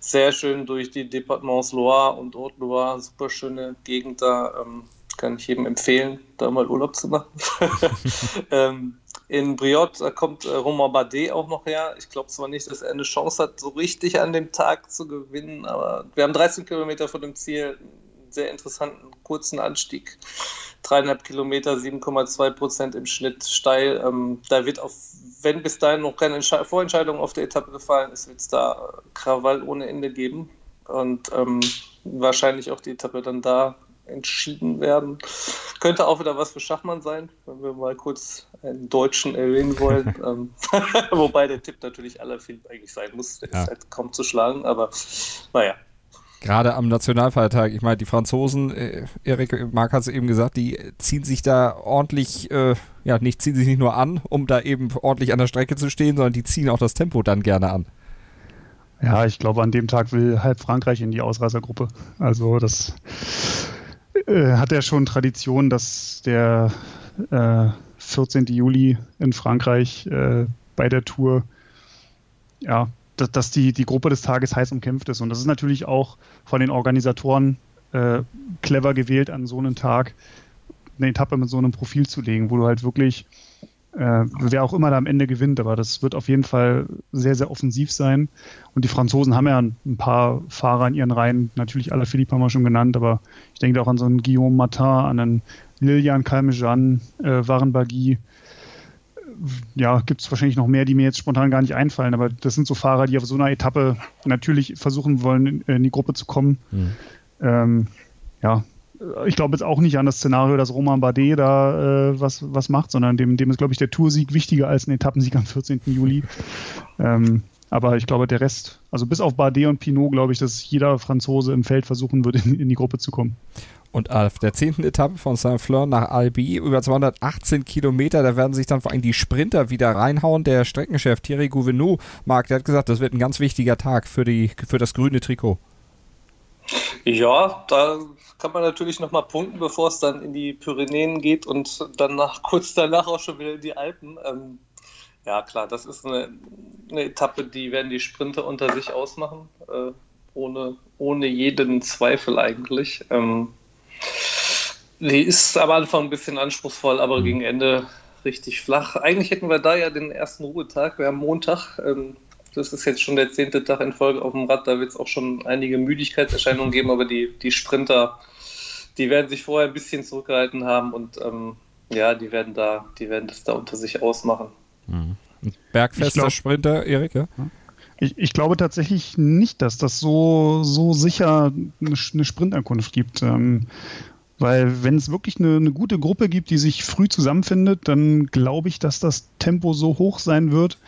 [SPEAKER 4] sehr schön durch die Departements Loire und Haute-Loire. Super schöne Gegend da. Ähm, kann ich jedem empfehlen, da mal Urlaub zu machen. ähm, in Briot kommt äh, Romain Bardet auch noch her. Ich glaube zwar nicht, dass er eine Chance hat, so richtig an dem Tag zu gewinnen, aber wir haben 13 Kilometer von dem Ziel, einen sehr interessanten kurzen Anstieg. Dreieinhalb Kilometer, 7,2 Prozent im Schnitt steil. Ähm, da wird auf, wenn bis dahin noch keine Entsche Vorentscheidung auf der Etappe gefallen ist, wird es da Krawall ohne Ende geben. Und ähm, wahrscheinlich auch die Etappe dann da entschieden werden. Könnte auch wieder was für Schachmann sein, wenn wir mal kurz einen Deutschen erwähnen wollen. Ähm, wobei der Tipp natürlich aller viel eigentlich sein muss. Der ja. ist halt kaum zu schlagen, aber naja.
[SPEAKER 2] Gerade am Nationalfeiertag, ich meine, die Franzosen, äh, Erik Mark hat es eben gesagt, die ziehen sich da ordentlich, äh, ja, nicht ziehen sich nicht nur an, um da eben ordentlich an der Strecke zu stehen, sondern die ziehen auch das Tempo dann gerne an.
[SPEAKER 3] Ja, ich glaube, an dem Tag will halb Frankreich in die Ausreißergruppe. Also das äh, hat er schon Tradition, dass der äh, 14. Juli in Frankreich äh, bei der Tour, ja, dass, dass, die, die Gruppe des Tages heiß umkämpft ist. Und das ist natürlich auch von den Organisatoren äh, clever gewählt, an so einem Tag eine Etappe mit so einem Profil zu legen, wo du halt wirklich, äh, wer auch immer da am Ende gewinnt, aber das wird auf jeden Fall sehr, sehr offensiv sein. Und die Franzosen haben ja ein paar Fahrer in ihren Reihen, natürlich alle Philippe haben wir schon genannt, aber ich denke auch an so einen Guillaume Matin, an einen Lilian Calmejean, äh, Waren Bagui, ja, gibt es wahrscheinlich noch mehr, die mir jetzt spontan gar nicht einfallen, aber das sind so Fahrer, die auf so einer Etappe natürlich versuchen wollen, in, in die Gruppe zu kommen. Mhm. Ähm, ja, ich glaube jetzt auch nicht an das Szenario, dass Roman Bardet da äh, was, was macht, sondern dem, dem ist, glaube ich, der Toursieg wichtiger als ein Etappensieg am 14. Juli. ähm, aber ich glaube, der Rest, also bis auf Bardet und Pinot, glaube ich, dass jeder Franzose im Feld versuchen würde, in, in die Gruppe zu kommen.
[SPEAKER 2] Und auf der zehnten Etappe von Saint-Fleur nach Albi über 218 Kilometer, da werden sich dann vor allem die Sprinter wieder reinhauen. Der Streckenchef Thierry Gouvenou, Marc, der hat gesagt, das wird ein ganz wichtiger Tag für, die, für das grüne Trikot.
[SPEAKER 4] Ja, da kann man natürlich nochmal punkten, bevor es dann in die Pyrenäen geht und dann nach, kurz danach auch schon wieder in die Alpen. Ähm, ja, klar, das ist eine, eine, Etappe, die werden die Sprinter unter sich ausmachen, äh, ohne, ohne jeden Zweifel eigentlich. Ähm, die ist am Anfang ein bisschen anspruchsvoll, aber mhm. gegen Ende richtig flach. Eigentlich hätten wir da ja den ersten Ruhetag, wir haben Montag. Ähm, das ist jetzt schon der zehnte Tag in Folge auf dem Rad. Da wird es auch schon einige Müdigkeitserscheinungen geben, aber die, die Sprinter, die werden sich vorher ein bisschen zurückgehalten haben und ähm, ja, die werden da, die werden das da unter sich ausmachen.
[SPEAKER 2] Mhm. Bergfester glaub, Sprinter, Erik, ja?
[SPEAKER 3] Ich, ich, glaube tatsächlich nicht, dass das so, so sicher eine, eine Sprintankunft gibt. Ähm, weil wenn es wirklich eine, eine, gute Gruppe gibt, die sich früh zusammenfindet, dann glaube ich, dass das Tempo so hoch sein wird,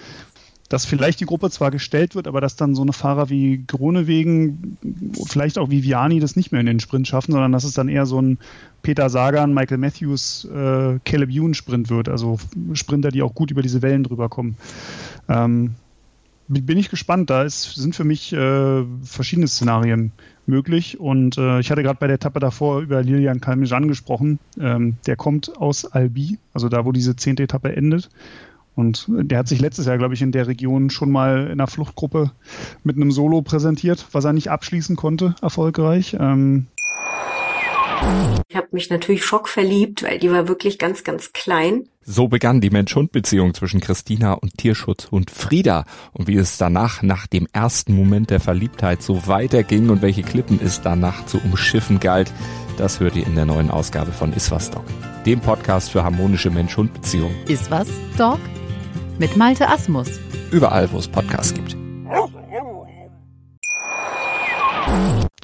[SPEAKER 3] dass vielleicht die Gruppe zwar gestellt wird, aber dass dann so eine Fahrer wie Gronewegen, vielleicht auch Viviani das nicht mehr in den Sprint schaffen, sondern dass es dann eher so ein Peter Sagan, Michael Matthews, äh, Caleb Ewan Sprint wird. Also Sprinter, die auch gut über diese Wellen drüber kommen. Ähm, bin ich gespannt. Da ist, sind für mich äh, verschiedene Szenarien möglich. Und äh, ich hatte gerade bei der Etappe davor über Lilian Kalmejan gesprochen. Ähm, der kommt aus Albi, also da, wo diese zehnte Etappe endet. Und der hat sich letztes Jahr, glaube ich, in der Region schon mal in einer Fluchtgruppe mit einem Solo präsentiert, was er nicht abschließen konnte, erfolgreich. Ähm
[SPEAKER 5] ich habe mich natürlich schockverliebt, weil die war wirklich ganz, ganz klein.
[SPEAKER 2] So begann die Mensch-Hund-Beziehung zwischen Christina und Tierschutzhund Frieda. Und wie es danach, nach dem ersten Moment der Verliebtheit, so weiterging und welche Klippen es danach zu umschiffen galt, das hört ihr in der neuen Ausgabe von Iswas Dog, dem Podcast für harmonische Mensch-Hund-Beziehungen.
[SPEAKER 6] Iswas Dog? Mit Malte Asmus.
[SPEAKER 2] Überall, wo es Podcasts gibt.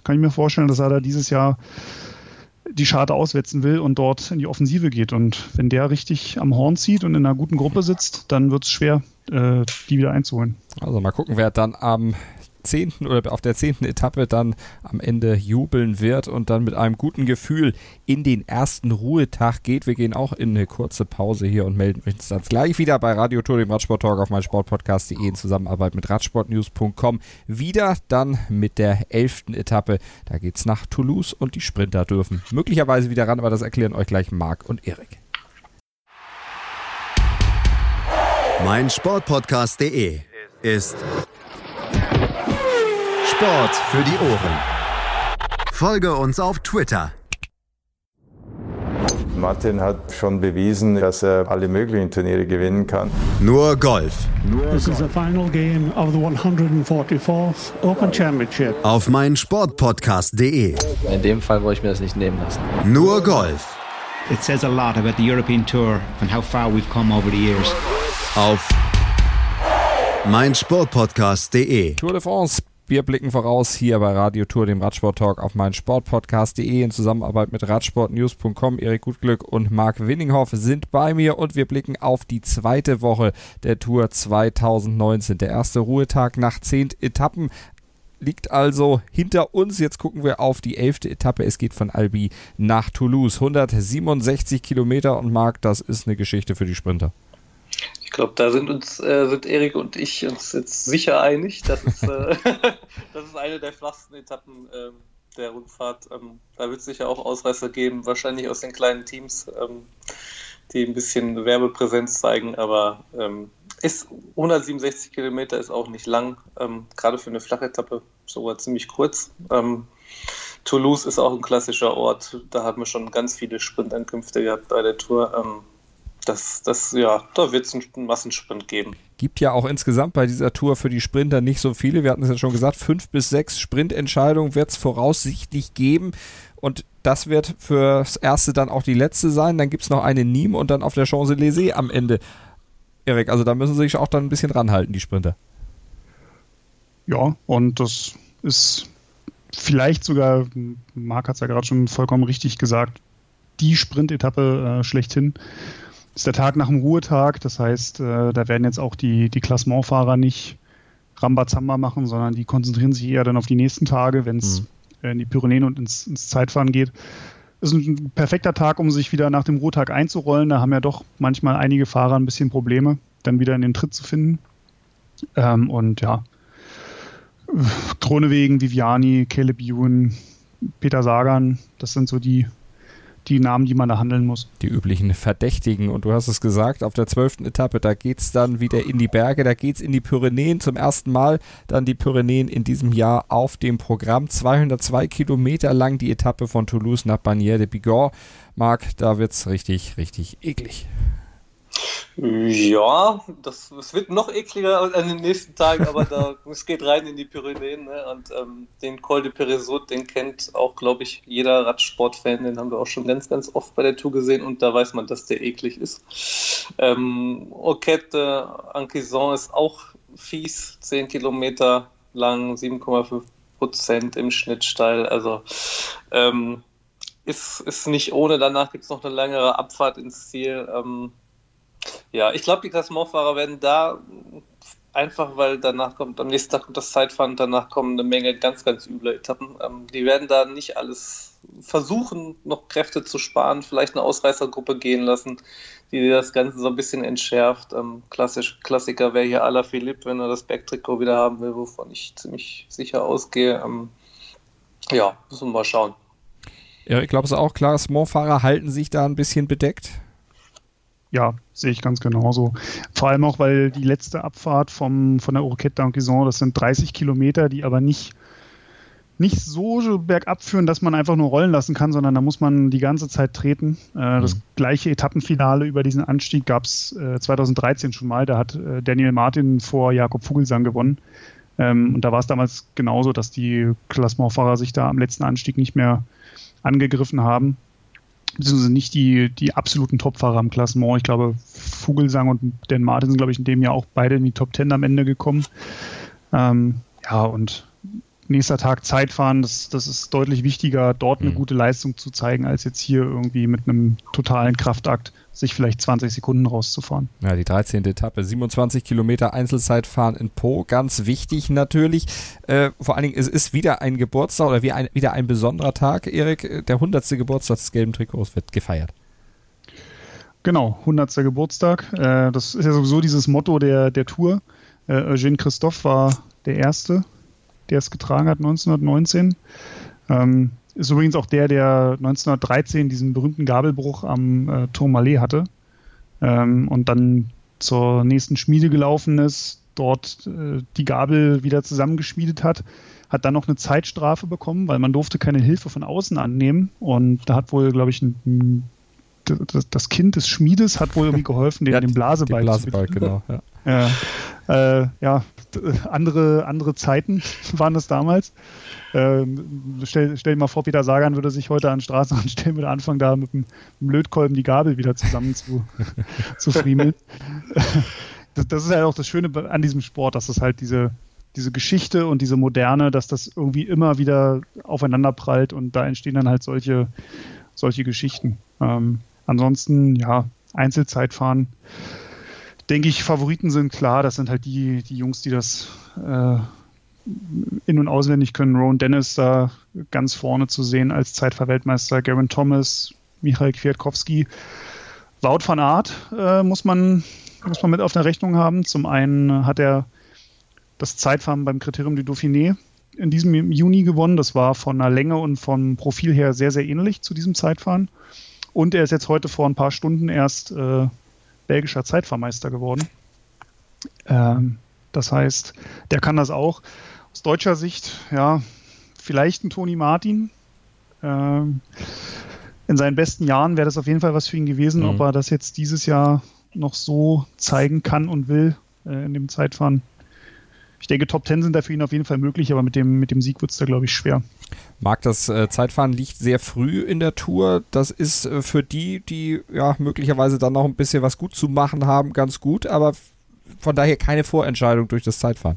[SPEAKER 3] Kann ich mir vorstellen, dass er da dieses Jahr die Scharte auswetzen will und dort in die Offensive geht. Und wenn der richtig am Horn zieht und in einer guten Gruppe sitzt, dann wird es schwer, äh, die wieder einzuholen.
[SPEAKER 2] Also mal gucken, wer dann am zehnten oder auf der zehnten Etappe dann am Ende jubeln wird und dann mit einem guten Gefühl in den ersten Ruhetag geht. Wir gehen auch in eine kurze Pause hier und melden uns dann gleich wieder bei Radio Tour, dem Radsport Talk auf meinsportpodcast.de in Zusammenarbeit mit radsportnews.com. Wieder dann mit der elften Etappe. Da geht es nach Toulouse und die Sprinter dürfen möglicherweise wieder ran, aber das erklären euch gleich Marc und Erik.
[SPEAKER 1] Mein Sportpodcast.de ist Sport für die Ohren. Folge uns auf Twitter.
[SPEAKER 7] Martin hat schon bewiesen, dass er alle möglichen Turniere gewinnen kann.
[SPEAKER 1] Nur Golf.
[SPEAKER 8] This is the final game of the 144th Open Championship.
[SPEAKER 1] Auf meinsportpodcast.de.
[SPEAKER 9] In dem Fall wollte ich mir das nicht nehmen lassen.
[SPEAKER 1] Nur Golf.
[SPEAKER 10] It says a lot about the European Tour and how far we've come over the years.
[SPEAKER 1] Auf meinsportpodcast.de.
[SPEAKER 2] Tour de France wir blicken voraus hier bei Radio Tour, dem Radsport Talk auf meinen Sportpodcast.de in Zusammenarbeit mit Radsportnews.com. Erik Gutglück und Marc Winninghoff sind bei mir und wir blicken auf die zweite Woche der Tour 2019. Der erste Ruhetag nach zehn Etappen liegt also hinter uns. Jetzt gucken wir auf die elfte Etappe. Es geht von Albi nach Toulouse. 167 Kilometer und Marc, das ist eine Geschichte für die Sprinter.
[SPEAKER 4] Ich glaube, da sind uns, äh, sind Erik und ich uns jetzt sicher einig. Das ist, äh, das ist eine der flachsten Etappen äh, der Rundfahrt. Ähm, da wird es sicher auch Ausreißer geben, wahrscheinlich aus den kleinen Teams, ähm, die ein bisschen Werbepräsenz zeigen, aber ähm, ist 167 Kilometer ist auch nicht lang, ähm, gerade für eine Flachetappe sogar ziemlich kurz. Ähm, Toulouse ist auch ein klassischer Ort. Da haben wir schon ganz viele Sprintankünfte gehabt bei der Tour. Das, das, ja, da wird es einen Massensprint geben.
[SPEAKER 2] Gibt ja auch insgesamt bei dieser Tour für die Sprinter nicht so viele. Wir hatten es ja schon gesagt, fünf bis sechs Sprintentscheidungen wird es voraussichtlich geben. Und das wird fürs erste dann auch die letzte sein. Dann gibt es noch eine Nîmes und dann auf der Champs-Élysées am Ende. Erik, also da müssen sie sich auch dann ein bisschen ranhalten, die Sprinter.
[SPEAKER 3] Ja, und das ist vielleicht sogar, Marc hat es ja gerade schon vollkommen richtig gesagt, die Sprintetappe äh, schlechthin. Ist der Tag nach dem Ruhetag, das heißt, äh, da werden jetzt auch die, die Klassementfahrer nicht Rambazamba machen, sondern die konzentrieren sich eher dann auf die nächsten Tage, wenn es mhm. in die Pyrenäen und ins, ins Zeitfahren geht. Ist ein perfekter Tag, um sich wieder nach dem Ruhetag einzurollen. Da haben ja doch manchmal einige Fahrer ein bisschen Probleme, dann wieder in den Tritt zu finden. Ähm, und ja, Kronewegen, Viviani, Caleb Ewan, Peter Sagan, das sind so die, die Namen, die man da handeln muss.
[SPEAKER 2] Die üblichen Verdächtigen. Und du hast es gesagt, auf der zwölften Etappe, da geht es dann wieder in die Berge, da geht es in die Pyrenäen. Zum ersten Mal dann die Pyrenäen in diesem Jahr auf dem Programm. 202 Kilometer lang die Etappe von Toulouse nach Bagnères de Bigorre. Marc, da wird es richtig, richtig eklig.
[SPEAKER 4] Ja, das, das wird noch ekliger an den nächsten Tagen, aber da, es geht rein in die Pyrenäen. Ne? Und ähm, den Col de Peresot, den kennt auch, glaube ich, jeder Radsportfan. Den haben wir auch schon ganz, ganz oft bei der Tour gesehen und da weiß man, dass der eklig ist. Ähm, Orquette Anquison ist auch fies, 10 Kilometer lang, 7,5 Prozent im Schnitt steil. Also ähm, ist, ist nicht ohne. Danach gibt es noch eine längere Abfahrt ins Ziel. Ähm, ja, ich glaube, die Klassementfahrer werden da einfach, weil danach kommt, am nächsten Tag kommt das Zeitfahren, danach kommen eine Menge ganz, ganz üble Etappen. Ähm, die werden da nicht alles versuchen, noch Kräfte zu sparen, vielleicht eine Ausreißergruppe gehen lassen, die das Ganze so ein bisschen entschärft. Ähm, klassisch, Klassiker wäre hier Ala Philipp, wenn er das Backtrikot wieder haben will, wovon ich ziemlich sicher ausgehe. Ähm, ja, müssen wir mal schauen.
[SPEAKER 2] Ja, ich glaube es auch, Klassementfahrer halten sich da ein bisschen bedeckt.
[SPEAKER 3] Ja, sehe ich ganz genauso. Vor allem auch, weil die letzte Abfahrt vom, von der Oroquette d'Anquison, das sind 30 Kilometer, die aber nicht, nicht so bergab führen, dass man einfach nur rollen lassen kann, sondern da muss man die ganze Zeit treten. Äh, mhm. Das gleiche Etappenfinale über diesen Anstieg gab es äh, 2013 schon mal. Da hat äh, Daniel Martin vor Jakob Vogelsang gewonnen. Ähm, und da war es damals genauso, dass die Klassementfahrer sich da am letzten Anstieg nicht mehr angegriffen haben beziehungsweise nicht die, die absoluten Topfahrer am Klassement. Ich glaube, Vogelsang und Dan Martin sind, glaube ich, in dem Jahr auch beide in die Top Ten am Ende gekommen. Ähm, ja, und nächster Tag Zeitfahren, das, das ist deutlich wichtiger, dort eine mhm. gute Leistung zu zeigen, als jetzt hier irgendwie mit einem totalen Kraftakt sich vielleicht 20 Sekunden rauszufahren.
[SPEAKER 2] Ja, die 13. Etappe, 27 Kilometer Einzelzeitfahren in Po, ganz wichtig natürlich. Äh, vor allen Dingen, es ist wieder ein Geburtstag oder wie ein, wieder ein besonderer Tag, Erik. Der 100. Geburtstag des gelben Trikots wird gefeiert.
[SPEAKER 3] Genau, 100. Geburtstag. Äh, das ist ja sowieso dieses Motto der, der Tour. Äh, Eugène Christophe war der Erste, der es getragen hat 1919. Ähm, ist übrigens auch der, der 1913 diesen berühmten Gabelbruch am äh, Tourmalet hatte ähm, und dann zur nächsten Schmiede gelaufen ist, dort äh, die Gabel wieder zusammengeschmiedet hat, hat dann noch eine Zeitstrafe bekommen, weil man durfte keine Hilfe von außen annehmen und da hat wohl, glaube ich, ein, ein das, Kind des Schmiedes hat wohl irgendwie geholfen, den, ja, den Blasebalg,
[SPEAKER 2] Blasebalg zu genau. Ja.
[SPEAKER 3] Ja, äh, ja, andere, andere Zeiten waren es damals. Ähm, stell, stell dir mal vor, Peter Sagan würde sich heute an den Straßenrand stellen, würde anfangen, da mit dem, mit dem Lötkolben die Gabel wieder zusammen zu, zu friemeln. Das, das, ist ja auch das Schöne an diesem Sport, dass es halt diese, diese Geschichte und diese Moderne, dass das irgendwie immer wieder aufeinander prallt und da entstehen dann halt solche, solche Geschichten. Ähm, ansonsten, ja, Einzelzeitfahren denke ich, Favoriten sind klar. Das sind halt die, die Jungs, die das äh, in- und auswendig können. Rowan Dennis da ganz vorne zu sehen als Zeitverweltmeister. Garen Thomas, Michael Kwiatkowski. Wout van Aert äh, muss, man, muss man mit auf der Rechnung haben. Zum einen hat er das Zeitfahren beim Kriterium du Dauphiné in diesem Juni gewonnen. Das war von der Länge und vom Profil her sehr, sehr ähnlich zu diesem Zeitfahren. Und er ist jetzt heute vor ein paar Stunden erst äh, belgischer Zeitfahrmeister geworden. Ähm, das heißt, der kann das auch. Aus deutscher Sicht, ja, vielleicht ein Toni Martin, Ähm, in seinen besten Jahren wäre das auf jeden Fall was für ihn gewesen. Mhm. Ob er das jetzt dieses Jahr noch so zeigen kann und will äh, in dem Zeitfahren. Ich denke, Top 10 sind da für ihn auf jeden Fall möglich, aber mit dem, mit dem Sieg wird es da, glaube ich, schwer.
[SPEAKER 2] Marc, das äh, Zeitfahren liegt sehr früh in der Tour. Das ist äh, für die, die ja möglicherweise dann noch ein bisschen was gut zu machen haben, ganz gut, aber von daher keine Vorentscheidung durch das Zeitfahren.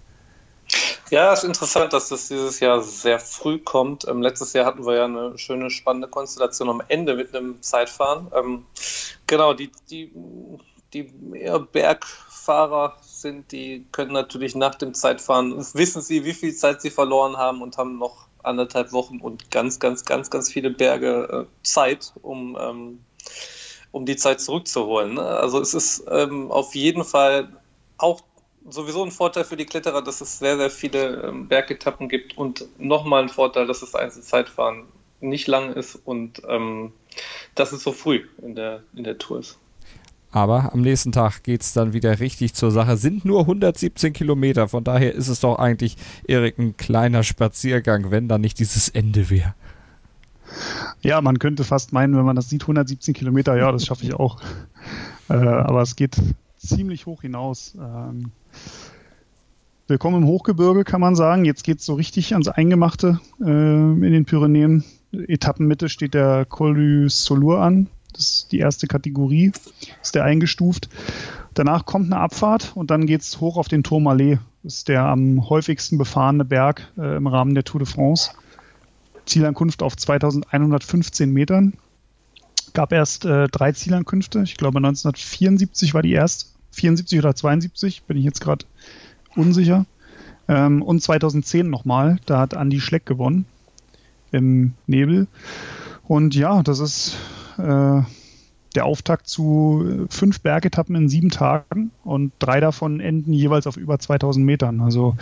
[SPEAKER 4] Ja, es ist interessant, dass das dieses Jahr sehr früh kommt. Ähm, letztes Jahr hatten wir ja eine schöne, spannende Konstellation am Ende mit einem Zeitfahren. Ähm, genau, die, die, die eher Bergfahrer sind, die können natürlich nach dem Zeitfahren, wissen sie, wie viel Zeit sie verloren haben und haben noch anderthalb Wochen und ganz, ganz, ganz, ganz viele Berge äh, Zeit, um, ähm, um die Zeit zurückzuholen. Ne? Also es ist ähm, auf jeden Fall auch sowieso ein Vorteil für die Kletterer, dass es sehr, sehr viele ähm, Bergetappen gibt und nochmal ein Vorteil, dass das Einzelzeitfahren nicht lang ist und ähm, dass es so früh in der, in der Tour ist.
[SPEAKER 2] Aber am nächsten Tag geht es dann wieder richtig zur Sache. Sind nur 117 Kilometer, von daher ist es doch eigentlich, Erik, ein kleiner Spaziergang, wenn da nicht dieses Ende wäre.
[SPEAKER 3] Ja, man könnte fast meinen, wenn man das sieht, 117 Kilometer, ja, das schaffe ich auch. Äh, aber es geht ziemlich hoch hinaus. Ähm, willkommen im Hochgebirge, kann man sagen. Jetzt geht es so richtig ans Eingemachte äh, in den Pyrenäen. Etappenmitte steht der Col du Solur an. Das ist die erste Kategorie, ist der eingestuft. Danach kommt eine Abfahrt und dann geht es hoch auf den Tourmalet. Das ist der am häufigsten befahrene Berg äh, im Rahmen der Tour de France. Zielankunft auf 2115 Metern. Gab erst äh, drei Zielankünfte. Ich glaube 1974 war die erste. 74 oder 72, bin ich jetzt gerade unsicher. Ähm, und 2010 nochmal, da hat Andy Schleck gewonnen im Nebel. Und ja, das ist äh, der Auftakt zu fünf Bergetappen in sieben Tagen und drei davon enden jeweils auf über 2000 Metern. Also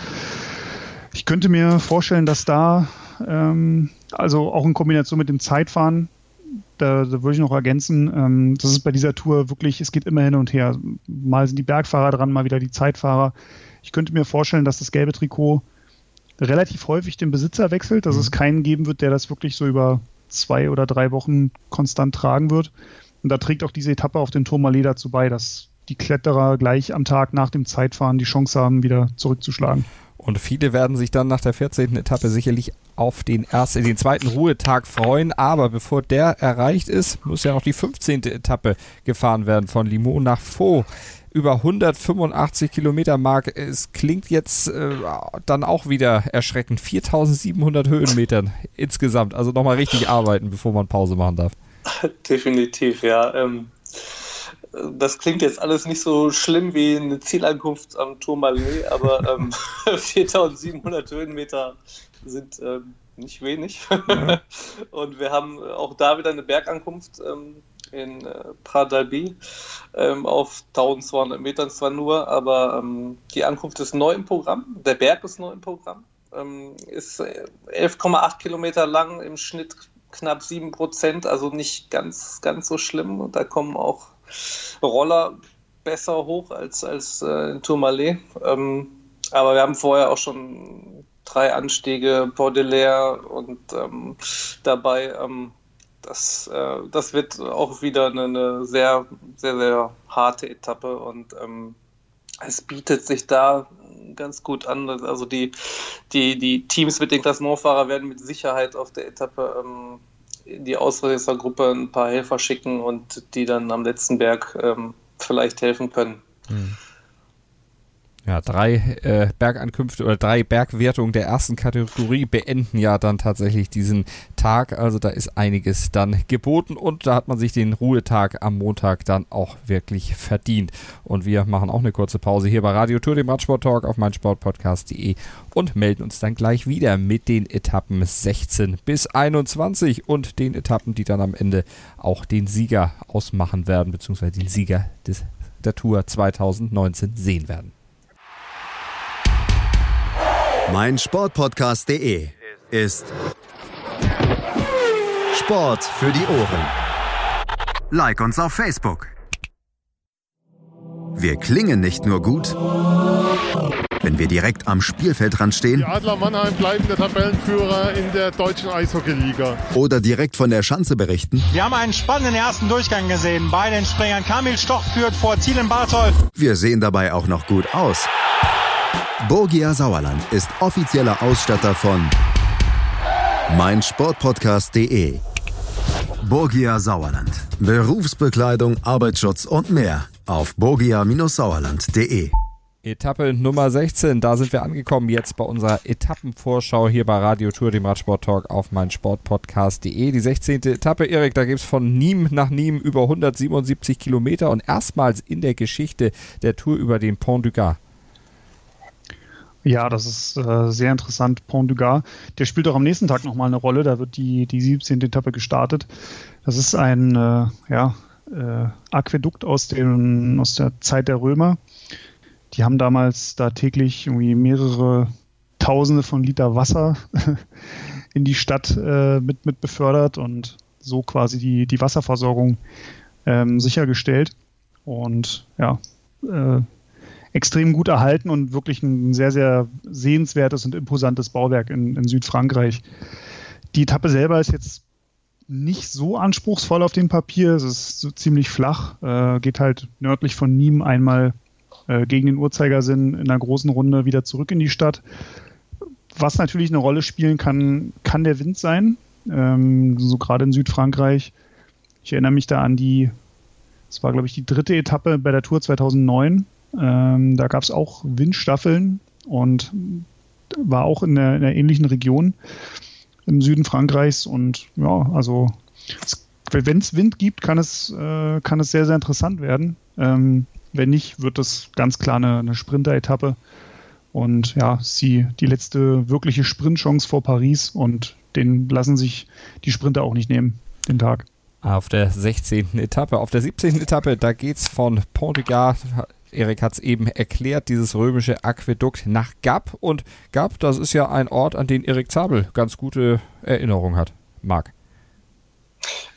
[SPEAKER 3] ich könnte mir vorstellen, dass da, ähm, also auch in Kombination mit dem Zeitfahren, da, da würde ich noch ergänzen, ähm, das ist bei dieser Tour wirklich, es geht immer hin und her. Mal sind die Bergfahrer dran, mal wieder die Zeitfahrer. Ich könnte mir vorstellen, dass das gelbe Trikot relativ häufig den Besitzer wechselt, dass mhm. es keinen geben wird, der das wirklich so über zwei oder drei Wochen konstant tragen wird. Und da trägt auch diese Etappe auf den Tourmalet dazu bei, dass die Kletterer gleich am Tag nach dem Zeitfahren die Chance haben, wieder zurückzuschlagen.
[SPEAKER 2] Und viele werden sich dann nach der 14. Etappe sicherlich auf den ersten, den zweiten Ruhetag freuen. Aber bevor der erreicht ist, muss ja noch die 15. Etappe gefahren werden von Limoux nach Faux. Über 185 Kilometer Mark. Es klingt jetzt äh, dann auch wieder erschreckend. 4700 Höhenmetern insgesamt. Also nochmal richtig arbeiten, bevor man Pause machen darf.
[SPEAKER 4] Definitiv, ja. Ähm das klingt jetzt alles nicht so schlimm wie eine Zielankunft am Tourmalet, aber ähm, 4700 Höhenmeter sind ähm, nicht wenig. Und wir haben auch da wieder eine Bergankunft ähm, in äh, Pradalbi ähm, auf 1200 Metern zwar nur, aber ähm, die Ankunft ist neu im Programm. Der Berg ist neu im Programm. Ähm, ist 11,8 äh, Kilometer lang, im Schnitt knapp 7 Prozent, also nicht ganz, ganz so schlimm. Und da kommen auch Roller besser hoch als, als äh, in Tourmalet. Ähm, aber wir haben vorher auch schon drei Anstiege, Baudelaire und ähm, dabei. Ähm, das, äh, das wird auch wieder eine, eine, sehr, sehr, sehr harte Etappe und ähm, es bietet sich da ganz gut an. Also die, die, die Teams mit den Klassementfahrer werden mit Sicherheit auf der Etappe ähm, die Ausreißergruppe ein paar Helfer schicken und die dann am letzten Berg ähm, vielleicht helfen können. Hm.
[SPEAKER 2] Ja, drei äh, Bergankünfte oder drei Bergwertungen der ersten Kategorie beenden ja dann tatsächlich diesen Tag. Also da ist einiges dann geboten und da hat man sich den Ruhetag am Montag dann auch wirklich verdient. Und wir machen auch eine kurze Pause hier bei Radio Tour, dem Radsport Talk auf meinsportpodcast.de und melden uns dann gleich wieder mit den Etappen 16 bis 21 und den Etappen, die dann am Ende auch den Sieger ausmachen werden, beziehungsweise den Sieger des, der Tour 2019 sehen werden
[SPEAKER 1] mein Sportpodcast.de ist Sport für die Ohren. Like uns auf Facebook. Wir klingen nicht nur gut, wenn wir direkt am Spielfeldrand stehen.
[SPEAKER 11] Die Adler Mannheim bleiben der Tabellenführer in der deutschen Eishockeyliga.
[SPEAKER 1] Oder direkt von der Schanze berichten.
[SPEAKER 12] Wir haben einen spannenden ersten Durchgang gesehen. Bei den Springern Kamil Stoch führt vor Zielen Barthold.
[SPEAKER 1] Wir sehen dabei auch noch gut aus. Borgia Sauerland ist offizieller Ausstatter von meinsportpodcast.de. Borgia Sauerland. Berufsbekleidung, Arbeitsschutz und mehr auf borgia-sauerland.de.
[SPEAKER 2] Etappe Nummer 16, da sind wir angekommen jetzt bei unserer Etappenvorschau hier bei Radio Tour, dem Radsport-Talk auf meinsportpodcast.de. Die 16. Etappe, Erik, da gibt es von Nîmes nach Nîmes über 177 Kilometer und erstmals in der Geschichte der Tour über den Pont du Gard.
[SPEAKER 3] Ja, das ist äh, sehr interessant. Pont du Gard, der spielt auch am nächsten Tag nochmal eine Rolle. Da wird die, die 17. Etappe gestartet. Das ist ein äh, ja, äh, Aquädukt aus, dem, aus der Zeit der Römer. Die haben damals da täglich irgendwie mehrere Tausende von Liter Wasser in die Stadt äh, mit, mit befördert und so quasi die, die Wasserversorgung ähm, sichergestellt. Und ja, äh, extrem gut erhalten und wirklich ein sehr, sehr sehenswertes und imposantes Bauwerk in, in Südfrankreich. Die Etappe selber ist jetzt nicht so anspruchsvoll auf dem Papier. Es ist so ziemlich flach, äh, geht halt nördlich von Nîmes einmal äh, gegen den Uhrzeigersinn in einer großen Runde wieder zurück in die Stadt. Was natürlich eine Rolle spielen kann, kann der Wind sein. Ähm, so gerade in Südfrankreich. Ich erinnere mich da an die, es war glaube ich die dritte Etappe bei der Tour 2009. Ähm, da gab es auch Windstaffeln und war auch in einer, in einer ähnlichen Region im Süden Frankreichs. Und ja, also wenn es Wind gibt, kann es, äh, kann es sehr, sehr interessant werden. Ähm, wenn nicht, wird das ganz klar eine, eine Sprinter-Etappe. Und ja, sie die letzte wirkliche Sprintchance vor Paris und den lassen sich die Sprinter auch nicht nehmen, den Tag.
[SPEAKER 2] Auf der 16. Etappe. Auf der 17. Etappe, da geht es von Pont du Gard Erik hat es eben erklärt, dieses römische Aquädukt nach Gap. Und Gap, das ist ja ein Ort, an den Erik Zabel ganz gute Erinnerungen hat. Marc.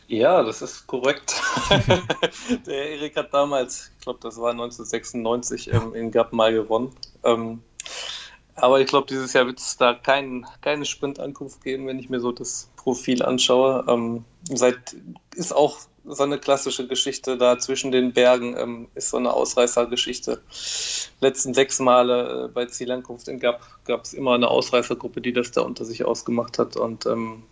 [SPEAKER 4] Ja, das ist korrekt. der Erik hat damals, ich glaube, das war 1996, ähm, in Gap mal gewonnen. Ähm, aber ich glaube, dieses Jahr wird es da keinen keine Sprintankunft geben, wenn ich mir so das Profil anschaue. Ähm, seit ist auch so eine klassische Geschichte da zwischen den Bergen, ähm, ist so eine Ausreißergeschichte. Letzten sechs Male äh, bei Zielankunft in Gap gab es immer eine Ausreißergruppe, die das da unter sich ausgemacht hat. Und ähm,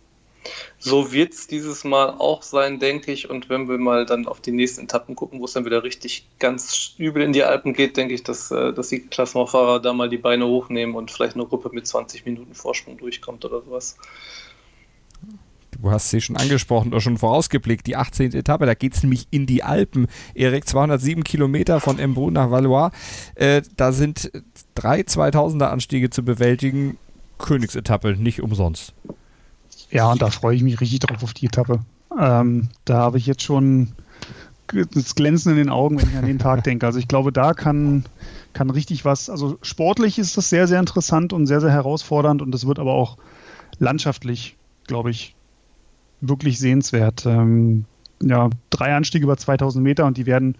[SPEAKER 4] so wird es dieses Mal auch sein, denke ich. Und wenn wir mal dann auf die nächsten Etappen gucken, wo es dann wieder richtig ganz übel in die Alpen geht, denke ich, dass, äh, dass die Klassementfahrer da mal die Beine hochnehmen und vielleicht eine Gruppe mit 20 Minuten Vorsprung durchkommt oder sowas.
[SPEAKER 2] Du hast sie schon angesprochen oder schon vorausgeblickt. Die 18. Etappe, da geht es nämlich in die Alpen. Erik, 207 Kilometer von Embrun nach Valois. Äh, da sind drei 2000er Anstiege zu bewältigen. Königsetappe, nicht umsonst.
[SPEAKER 3] Ja, und da freue ich mich richtig drauf auf die Etappe. Ähm, da habe ich jetzt schon das Glänzen in den Augen, wenn ich an den Tag denke. Also ich glaube, da kann, kann richtig was, also sportlich ist das sehr, sehr interessant und sehr, sehr herausfordernd und das wird aber auch landschaftlich, glaube ich, wirklich sehenswert. Ähm, ja, drei Anstiege über 2000 Meter und die werden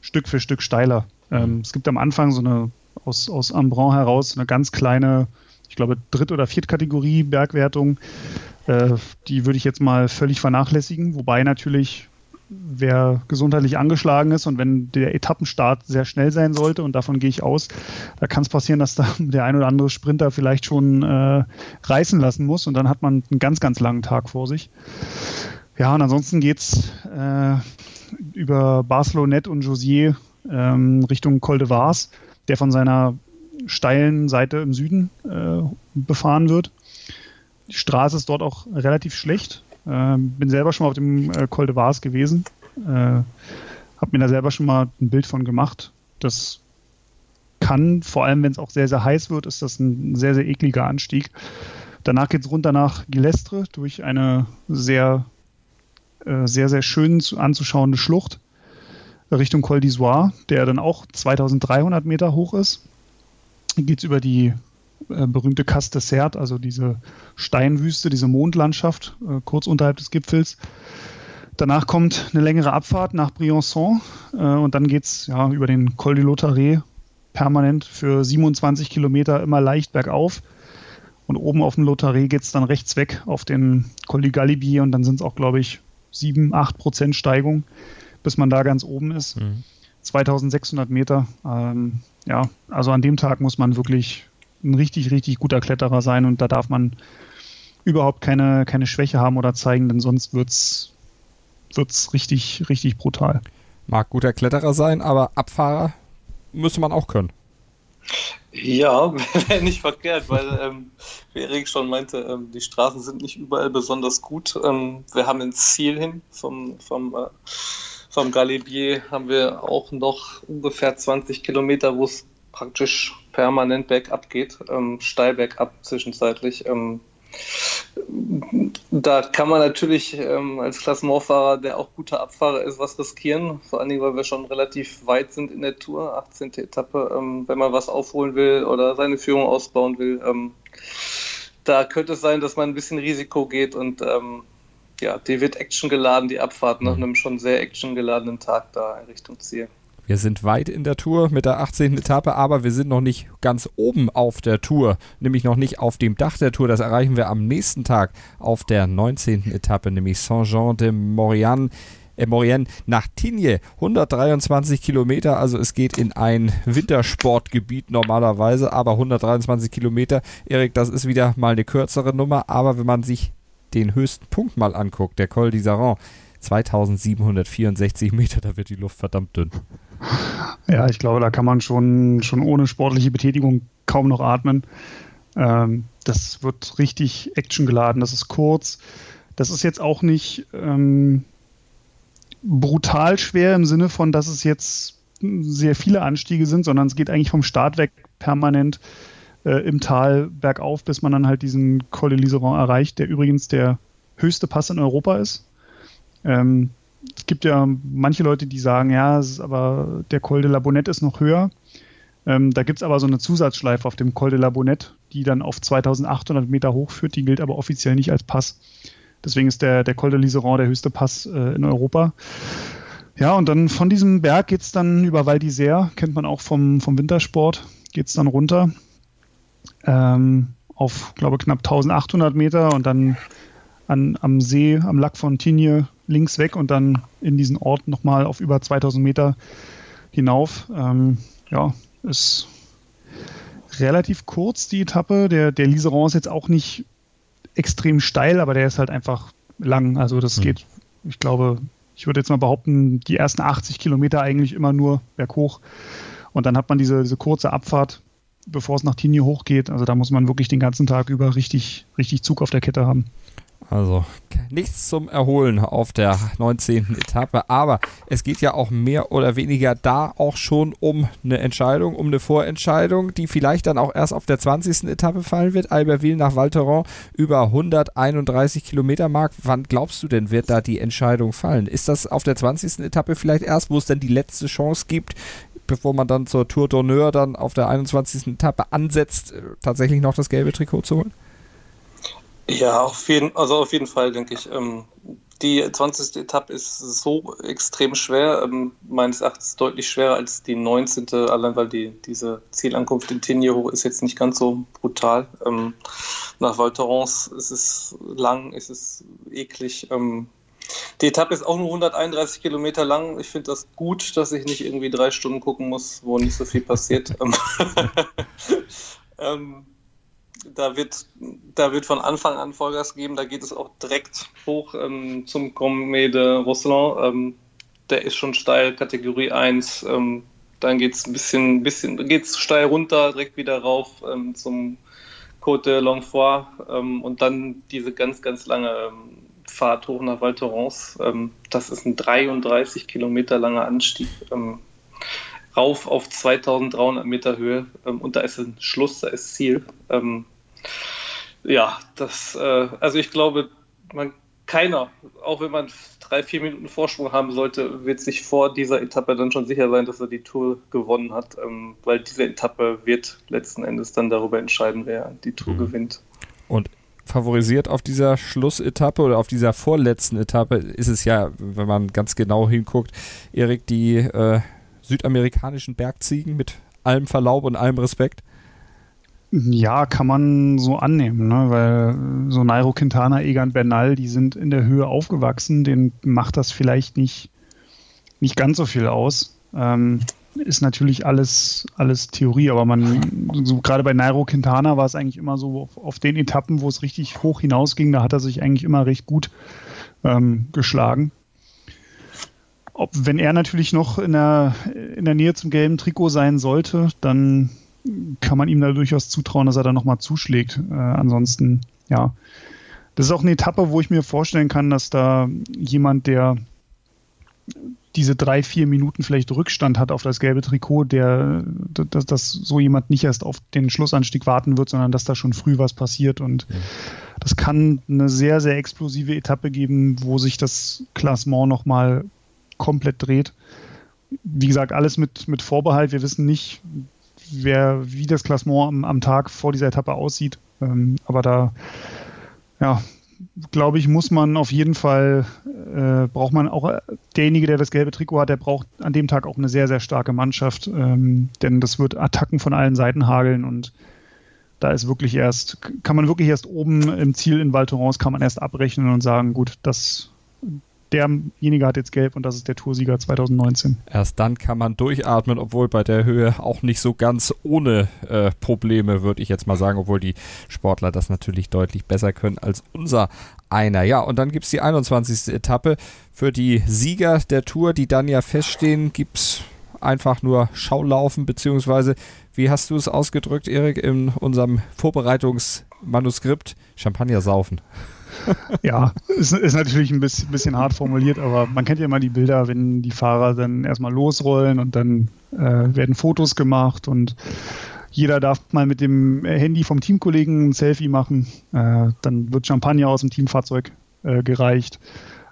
[SPEAKER 3] Stück für Stück steiler. Ähm, es gibt am Anfang so eine aus, aus Ambron heraus eine ganz kleine, ich glaube, Dritt- oder Viertkategorie Bergwertung. Äh, die würde ich jetzt mal völlig vernachlässigen, wobei natürlich wer gesundheitlich angeschlagen ist und wenn der Etappenstart sehr schnell sein sollte, und davon gehe ich aus, da kann es passieren, dass da der ein oder andere Sprinter vielleicht schon äh, reißen lassen muss und dann hat man einen ganz, ganz langen Tag vor sich. Ja, und ansonsten geht's äh, über Barcelonet und Josier ähm, Richtung Col de Vars, der von seiner steilen Seite im Süden äh, befahren wird. Die Straße ist dort auch relativ schlecht. Ähm, bin selber schon mal auf dem äh, Col de Vars gewesen. Äh, hab mir da selber schon mal ein Bild von gemacht. Das kann, vor allem wenn es auch sehr, sehr heiß wird, ist das ein sehr, sehr ekliger Anstieg. Danach geht es runter nach Gilestre durch eine sehr, äh, sehr, sehr schön zu, anzuschauende Schlucht Richtung Col d'Isoire, der dann auch 2300 Meter hoch ist. Geht es über die äh, berühmte Casse de Sert, also diese Steinwüste, diese Mondlandschaft, äh, kurz unterhalb des Gipfels. Danach kommt eine längere Abfahrt nach Briançon äh, und dann geht es ja, über den Col du Lautaret permanent für 27 Kilometer immer leicht bergauf. Und oben auf dem Lotaré geht es dann rechts weg auf den Col du Galibier und dann sind es auch, glaube ich, 7, 8 Prozent Steigung, bis man da ganz oben ist. Mhm. 2600 Meter. Ähm, ja, also an dem Tag muss man wirklich ein richtig, richtig guter Kletterer sein und da darf man überhaupt keine, keine Schwäche haben oder zeigen, denn sonst wird es richtig, richtig brutal.
[SPEAKER 2] Mag guter Kletterer sein, aber Abfahrer müsste man auch können.
[SPEAKER 4] Ja, wäre nicht verkehrt, weil, ähm, wie Erik schon meinte, ähm, die Straßen sind nicht überall besonders gut. Ähm, wir haben ein Ziel hin vom, vom, äh, vom Galibier haben wir auch noch ungefähr 20 Kilometer, wo es praktisch permanent bergab geht, ähm, steil bergab zwischenzeitlich. Ähm, da kann man natürlich ähm, als Klassementfahrer, der auch guter Abfahrer ist, was riskieren. Vor allen Dingen, weil wir schon relativ weit sind in der Tour, 18. Etappe. Ähm, wenn man was aufholen will oder seine Führung ausbauen will, ähm, da könnte es sein, dass man ein bisschen Risiko geht und ähm, ja, die wird Action geladen, die Abfahrt nach mhm. einem schon sehr actiongeladenen Tag da in Richtung Ziel.
[SPEAKER 2] Wir sind weit in der Tour mit der 18. Etappe, aber wir sind noch nicht ganz oben auf der Tour, nämlich noch nicht auf dem Dach der Tour. Das erreichen wir am nächsten Tag auf der 19. Etappe, nämlich Saint-Jean de. Äh, Maurienne nach Tignes, 123 Kilometer, also es geht in ein Wintersportgebiet normalerweise, aber 123 Kilometer, Erik, das ist wieder mal eine kürzere Nummer, aber wenn man sich den höchsten Punkt mal anguckt, der Col d'Isaran, 2764 Meter, da wird die Luft verdammt dünn.
[SPEAKER 3] Ja, ich glaube, da kann man schon, schon ohne sportliche Betätigung kaum noch atmen. Ähm, das wird richtig actiongeladen, das ist kurz. Das ist jetzt auch nicht ähm, brutal schwer im Sinne von, dass es jetzt sehr viele Anstiege sind, sondern es geht eigentlich vom Start weg permanent äh, im Tal bergauf, bis man dann halt diesen Col de Liseron erreicht, der übrigens der höchste Pass in Europa ist. Ähm, es gibt ja manche Leute, die sagen, ja, aber der Col de la Bonette ist noch höher. Ähm, da gibt es aber so eine Zusatzschleife auf dem Col de la Bonette, die dann auf 2800 Meter hochführt. Die gilt aber offiziell nicht als Pass. Deswegen ist der, der Col de Liseron der höchste Pass äh, in Europa. Ja, und dann von diesem Berg geht es dann über Val d'Isère, kennt man auch vom, vom Wintersport, geht es dann runter ähm, auf, glaube knapp 1800 Meter und dann an, am See, am Lac Fontigne links weg und dann in diesen Ort nochmal auf über 2000 Meter hinauf. Ähm, ja, ist relativ kurz die Etappe. Der, der Liseron ist jetzt auch nicht extrem steil, aber der ist halt einfach lang. Also das mhm. geht, ich glaube, ich würde jetzt mal behaupten, die ersten 80 Kilometer eigentlich immer nur berghoch. Und dann hat man diese, diese kurze Abfahrt, bevor es nach Tignes hochgeht. Also da muss man wirklich den ganzen Tag über richtig, richtig Zug auf der Kette haben.
[SPEAKER 2] Also nichts zum Erholen auf der 19. Etappe, aber es geht ja auch mehr oder weniger da auch schon um eine Entscheidung, um eine Vorentscheidung, die vielleicht dann auch erst auf der 20. Etappe fallen wird. Albertville nach Valteron über 131 Kilometer Mark. Wann glaubst du denn, wird da die Entscheidung fallen? Ist das auf der 20. Etappe vielleicht erst, wo es dann die letzte Chance gibt, bevor man dann zur Tour d'Honneur dann auf der 21. Etappe ansetzt, äh, tatsächlich noch das gelbe Trikot zu holen?
[SPEAKER 4] Ja, auf jeden, also auf jeden Fall, denke ich. Ähm, die 20. Etappe ist so extrem schwer, ähm, meines Erachtens deutlich schwerer als die 19. Allein weil die, diese Zielankunft in Tignes hoch ist jetzt nicht ganz so brutal. Ähm, nach Val Thorens ist es lang, ist es eklig. Ähm, die Etappe ist auch nur 131 Kilometer lang. Ich finde das gut, dass ich nicht irgendwie drei Stunden gucken muss, wo nicht so viel passiert. ähm, da wird, da wird von Anfang an Vollgas geben. Da geht es auch direkt hoch ähm, zum Commet de Rosselin. Ähm, der ist schon steil, Kategorie 1. Ähm, dann geht es ein bisschen, bisschen geht's steil runter, direkt wieder rauf ähm, zum Côte de Longfoy ähm, und dann diese ganz, ganz lange ähm, Fahrt hoch nach Val Thorens. das ist ein 33 Kilometer langer Anstieg rauf auf 2300 Meter Höhe ähm, und da ist ein Schluss, da ist Ziel. Ähm, ja, das, äh, also ich glaube, man, keiner, auch wenn man drei, vier Minuten Vorsprung haben sollte, wird sich vor dieser Etappe dann schon sicher sein, dass er die Tour gewonnen hat, ähm, weil diese Etappe wird letzten Endes dann darüber entscheiden, wer die Tour mhm. gewinnt.
[SPEAKER 2] Und favorisiert auf dieser Schlussetappe oder auf dieser vorletzten Etappe ist es ja, wenn man ganz genau hinguckt, Erik, die äh, südamerikanischen Bergziegen mit allem Verlaub und allem Respekt?
[SPEAKER 3] Ja, kann man so annehmen, ne? weil so Nairo Quintana, Egan Bernal, die sind in der Höhe aufgewachsen, denen macht das vielleicht nicht, nicht ganz so viel aus. Ähm, ist natürlich alles, alles Theorie, aber man, so gerade bei Nairo Quintana war es eigentlich immer so auf, auf, den Etappen, wo es richtig hoch hinausging, da hat er sich eigentlich immer recht gut ähm, geschlagen. Ob, wenn er natürlich noch in der, in der Nähe zum gelben Trikot sein sollte, dann kann man ihm da durchaus zutrauen, dass er da nochmal zuschlägt. Äh, ansonsten, ja. Das ist auch eine Etappe, wo ich mir vorstellen kann, dass da jemand, der diese drei, vier Minuten vielleicht Rückstand hat auf das gelbe Trikot, der, dass, dass so jemand nicht erst auf den Schlussanstieg warten wird, sondern dass da schon früh was passiert. Und ja. das kann eine sehr, sehr explosive Etappe geben, wo sich das Klassement nochmal komplett dreht. Wie gesagt, alles mit, mit Vorbehalt. Wir wissen nicht, wer, wie das Klassement am, am Tag vor dieser Etappe aussieht. Ähm, aber da, ja, glaube ich, muss man auf jeden Fall, äh, braucht man auch, äh, derjenige, der das gelbe Trikot hat, der braucht an dem Tag auch eine sehr, sehr starke Mannschaft, ähm, denn das wird Attacken von allen Seiten hageln und da ist wirklich erst, kann man wirklich erst oben im Ziel in Val Thorens, kann man erst abrechnen und sagen, gut, das, derjenige hat jetzt gelb und das ist der Toursieger 2019.
[SPEAKER 2] Erst dann kann man durchatmen, obwohl bei der Höhe auch nicht so ganz ohne äh, Probleme, würde ich jetzt mal sagen, obwohl die Sportler das natürlich deutlich besser können als unser einer. Ja, und dann gibt es die 21. Etappe. Für die Sieger der Tour, die dann ja feststehen, gibt es einfach nur Schaulaufen, beziehungsweise, wie hast du es ausgedrückt, Erik, in unserem Vorbereitungsmanuskript? Champagner saufen
[SPEAKER 3] ja, ist, ist natürlich ein bisschen, bisschen, hart formuliert, aber man kennt ja immer die Bilder, wenn die Fahrer dann erstmal losrollen und dann äh, werden Fotos gemacht und jeder darf mal mit dem Handy vom Teamkollegen ein Selfie machen. Äh, dann wird Champagner aus dem Teamfahrzeug äh, gereicht.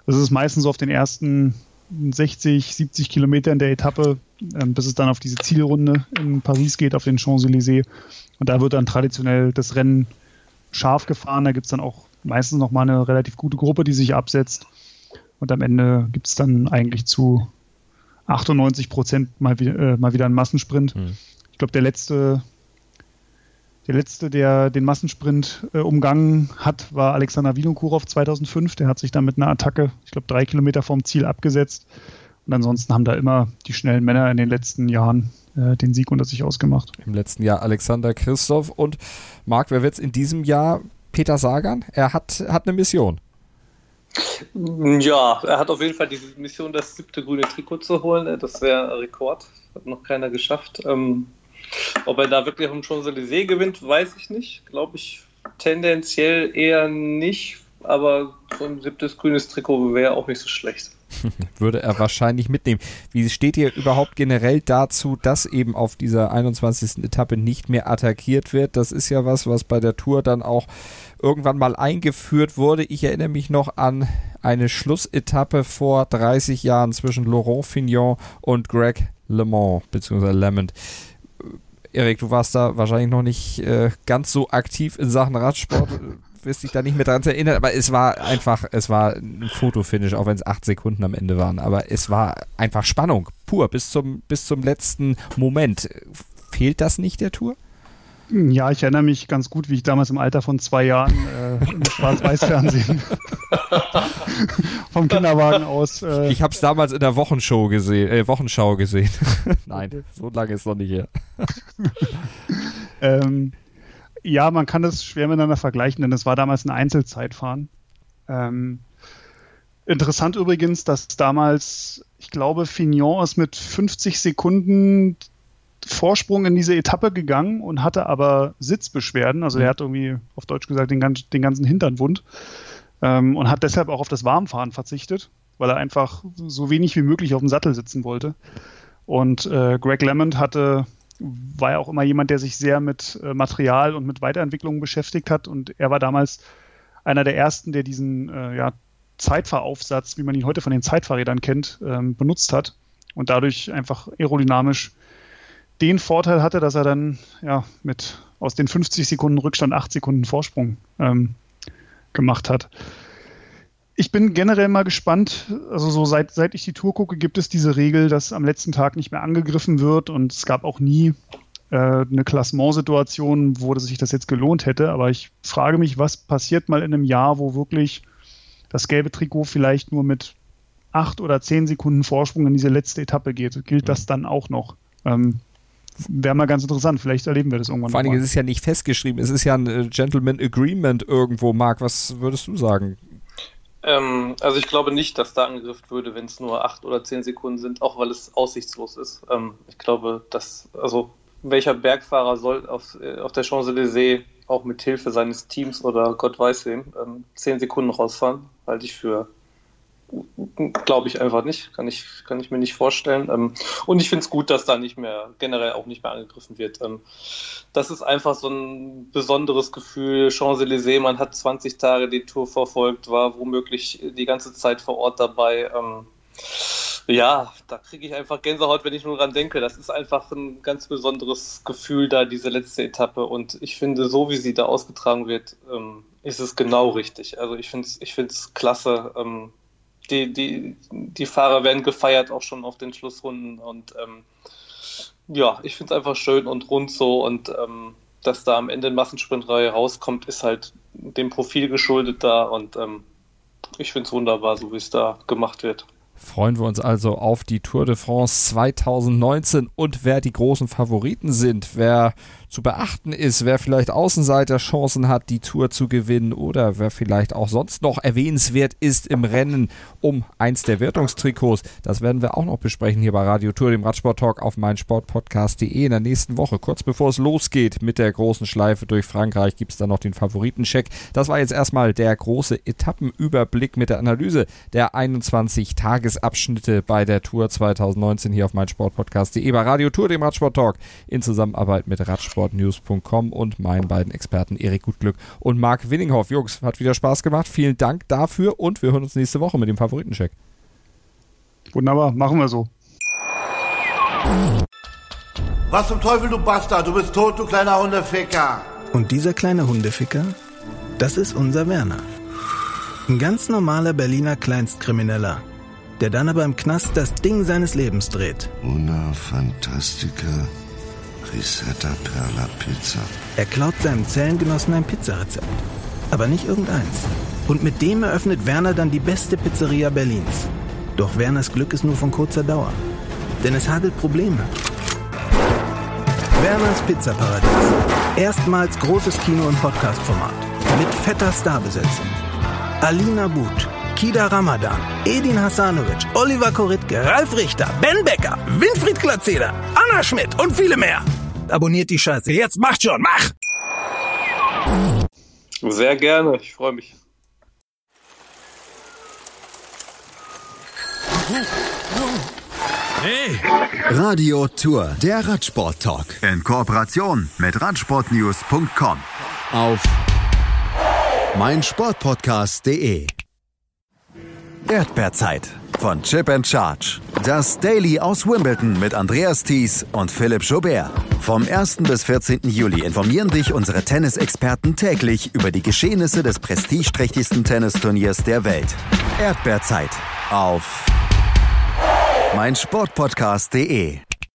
[SPEAKER 3] Das ist meistens so auf den ersten 60, 70 Kilometern der Etappe, ähm, bis es dann auf diese Zielrunde in Paris geht, auf den Champs-Élysées. Und da wird dann traditionell das Rennen scharf gefahren. Da gibt es dann auch meistens noch mal eine relativ gute Gruppe, die sich absetzt. Und am Ende gibt es dann eigentlich zu 98 Prozent mal, äh, mal wieder einen Massensprint. Mhm. Ich glaube, der letzte, der letzte, der den Massensprint äh, umgangen hat, war Alexander Vinokurov 2005. Der hat sich dann mit einer Attacke, ich glaube, drei Kilometer vom Ziel abgesetzt. Und ansonsten haben da immer die schnellen Männer in den letzten Jahren äh, den Sieg unter sich ausgemacht.
[SPEAKER 2] Im letzten Jahr Alexander Christoph und Marc, wer wird es in diesem Jahr Peter Sagan. Er hat, hat eine Mission.
[SPEAKER 4] Ja, er hat auf jeden Fall die Mission, das siebte grüne Trikot zu holen. Das wäre Rekord. Hat noch keiner geschafft. Ähm, ob er da wirklich um Champs-Élysées gewinnt, weiß ich nicht. Glaube ich tendenziell eher nicht. Aber so ein siebtes grünes Trikot wäre auch nicht so schlecht.
[SPEAKER 2] Würde er wahrscheinlich mitnehmen. Wie steht ihr überhaupt generell dazu, dass eben auf dieser 21. Etappe nicht mehr attackiert wird? Das ist ja was, was bei der Tour dann auch irgendwann mal eingeführt wurde. Ich erinnere mich noch an eine Schlussetappe vor 30 Jahren zwischen Laurent Fignon und Greg LeMond, beziehungsweise Lemond. Erik, du warst da wahrscheinlich noch nicht äh, ganz so aktiv in Sachen Radsport wirst dich da nicht mehr dran erinnern, aber es war einfach, es war ein Fotofinish, auch wenn es acht Sekunden am Ende waren. Aber es war einfach Spannung, pur, bis zum, bis zum letzten Moment. Fehlt das nicht der Tour?
[SPEAKER 3] Ja, ich erinnere mich ganz gut, wie ich damals im Alter von zwei Jahren äh, im Schwarz-Weiß-Fernsehen vom Kinderwagen aus.
[SPEAKER 2] Äh, ich habe es damals in der Wochenshow gesehen, äh, Wochenschau gesehen. Nein, so lange ist es noch nicht her.
[SPEAKER 3] ähm, ja, man kann das schwer miteinander vergleichen, denn es war damals ein Einzelzeitfahren. Ähm, interessant übrigens, dass damals, ich glaube, Fignon ist mit 50 Sekunden Vorsprung in diese Etappe gegangen und hatte aber Sitzbeschwerden. Also er hat irgendwie auf Deutsch gesagt den, den ganzen Hintern wund ähm, und hat deshalb auch auf das Warmfahren verzichtet, weil er einfach so wenig wie möglich auf dem Sattel sitzen wollte. Und äh, Greg Lemond hatte war ja auch immer jemand, der sich sehr mit äh, Material und mit Weiterentwicklung beschäftigt hat. Und er war damals einer der ersten, der diesen äh, ja, Zeitfahraufsatz, wie man ihn heute von den Zeitfahrrädern kennt, ähm, benutzt hat. Und dadurch einfach aerodynamisch den Vorteil hatte, dass er dann ja mit aus den 50 Sekunden Rückstand 8 Sekunden Vorsprung ähm, gemacht hat ich bin generell mal gespannt. Also so seit, seit ich die Tour gucke, gibt es diese Regel, dass am letzten Tag nicht mehr angegriffen wird und es gab auch nie äh, eine Klassementsituation, wo sich das jetzt gelohnt hätte. Aber ich frage mich, was passiert mal in einem Jahr, wo wirklich das gelbe Trikot vielleicht nur mit acht oder zehn Sekunden Vorsprung in diese letzte Etappe geht. Gilt das dann auch noch? Ähm, Wäre mal ganz interessant. Vielleicht erleben wir das irgendwann.
[SPEAKER 2] Vor allen Dingen ist es ja nicht festgeschrieben. Es ist ja ein äh, Gentleman Agreement irgendwo. Marc, was würdest du sagen?
[SPEAKER 4] Ähm, also ich glaube nicht, dass da angegriffen würde, wenn es nur acht oder zehn Sekunden sind, auch weil es aussichtslos ist. Ähm, ich glaube, dass, also welcher Bergfahrer soll auf, äh, auf der Champs-Élysées auch mit Hilfe seines Teams oder Gott weiß wem ähm, zehn Sekunden rausfahren, halte ich für Glaube ich einfach nicht. Kann ich, kann ich mir nicht vorstellen. Ähm, und ich finde es gut, dass da nicht mehr, generell auch nicht mehr angegriffen wird. Ähm, das ist einfach so ein besonderes Gefühl. Champs-Élysées, man hat 20 Tage die Tour verfolgt, war womöglich die ganze Zeit vor Ort dabei. Ähm, ja, da kriege ich einfach Gänsehaut, wenn ich nur dran denke. Das ist einfach ein ganz besonderes Gefühl da, diese letzte Etappe. Und ich finde, so wie sie da ausgetragen wird, ist es genau richtig. Also ich finde es ich klasse die, die, die Fahrer werden gefeiert auch schon auf den Schlussrunden und ähm, ja, ich finde es einfach schön und rund so und ähm, dass da am Ende ein Massensprinterei rauskommt, ist halt dem Profil geschuldet da und ähm, ich finde es wunderbar, so wie es da gemacht wird.
[SPEAKER 2] Freuen wir uns also auf die Tour de France 2019 und wer die großen Favoriten sind, wer zu beachten ist, wer vielleicht Außenseiterchancen hat, die Tour zu gewinnen oder wer vielleicht auch sonst noch erwähnenswert ist im Rennen um eins der Wertungstrikots. Das werden wir auch noch besprechen hier bei Radio Tour, dem Radsport-Talk auf meinsportpodcast.de in der nächsten Woche. Kurz bevor es losgeht mit der großen Schleife durch Frankreich, gibt es dann noch den Favoritencheck. Das war jetzt erstmal der große Etappenüberblick mit der Analyse der 21 Tagesabschnitte bei der Tour 2019 hier auf meinsportpodcast.de bei Radio Tour, dem Radsport-Talk in Zusammenarbeit mit Radsport sportnews.com und meinen beiden Experten Erik Gutglück und Marc Winninghoff. Jungs, hat wieder Spaß gemacht. Vielen Dank dafür und wir hören uns nächste Woche mit dem Favoritencheck.
[SPEAKER 3] Wunderbar, machen wir so.
[SPEAKER 13] Was zum Teufel, du Bastard? Du bist tot, du kleiner Hundeficker.
[SPEAKER 14] Und dieser kleine Hundeficker, das ist unser Werner. Ein ganz normaler Berliner Kleinstkrimineller, der dann aber im Knast das Ding seines Lebens dreht.
[SPEAKER 15] Una Fantastica Risetta Perla Pizza.
[SPEAKER 14] Er klaut seinem Zellengenossen ein Pizzarezept. Aber nicht irgendeins. Und mit dem eröffnet Werner dann die beste Pizzeria Berlins. Doch Werners Glück ist nur von kurzer Dauer. Denn es hagelt Probleme. Werners Pizzaparadies. Erstmals großes Kino- und Podcast-Format. Mit fetter Starbesetzung. Alina But, Kida Ramadan, Edin Hasanovic, Oliver Koritke, Ralf Richter, Ben Becker, Winfried Glatzeder, Anna Schmidt und viele mehr. Abonniert die Scheiße. Jetzt macht schon, mach!
[SPEAKER 4] Sehr gerne, ich freue mich.
[SPEAKER 1] Hey! Radio Tour, der Radsport-Talk. In Kooperation mit Radsportnews.com. Auf meinsportpodcast.de. Erdbeerzeit von Chip and Charge. Das Daily aus Wimbledon mit Andreas Thies und Philipp Jobert. Vom 1. bis 14. Juli informieren dich unsere Tennisexperten täglich über die Geschehnisse des prestigeträchtigsten Tennisturniers der Welt. Erdbeerzeit auf meinsportpodcast.de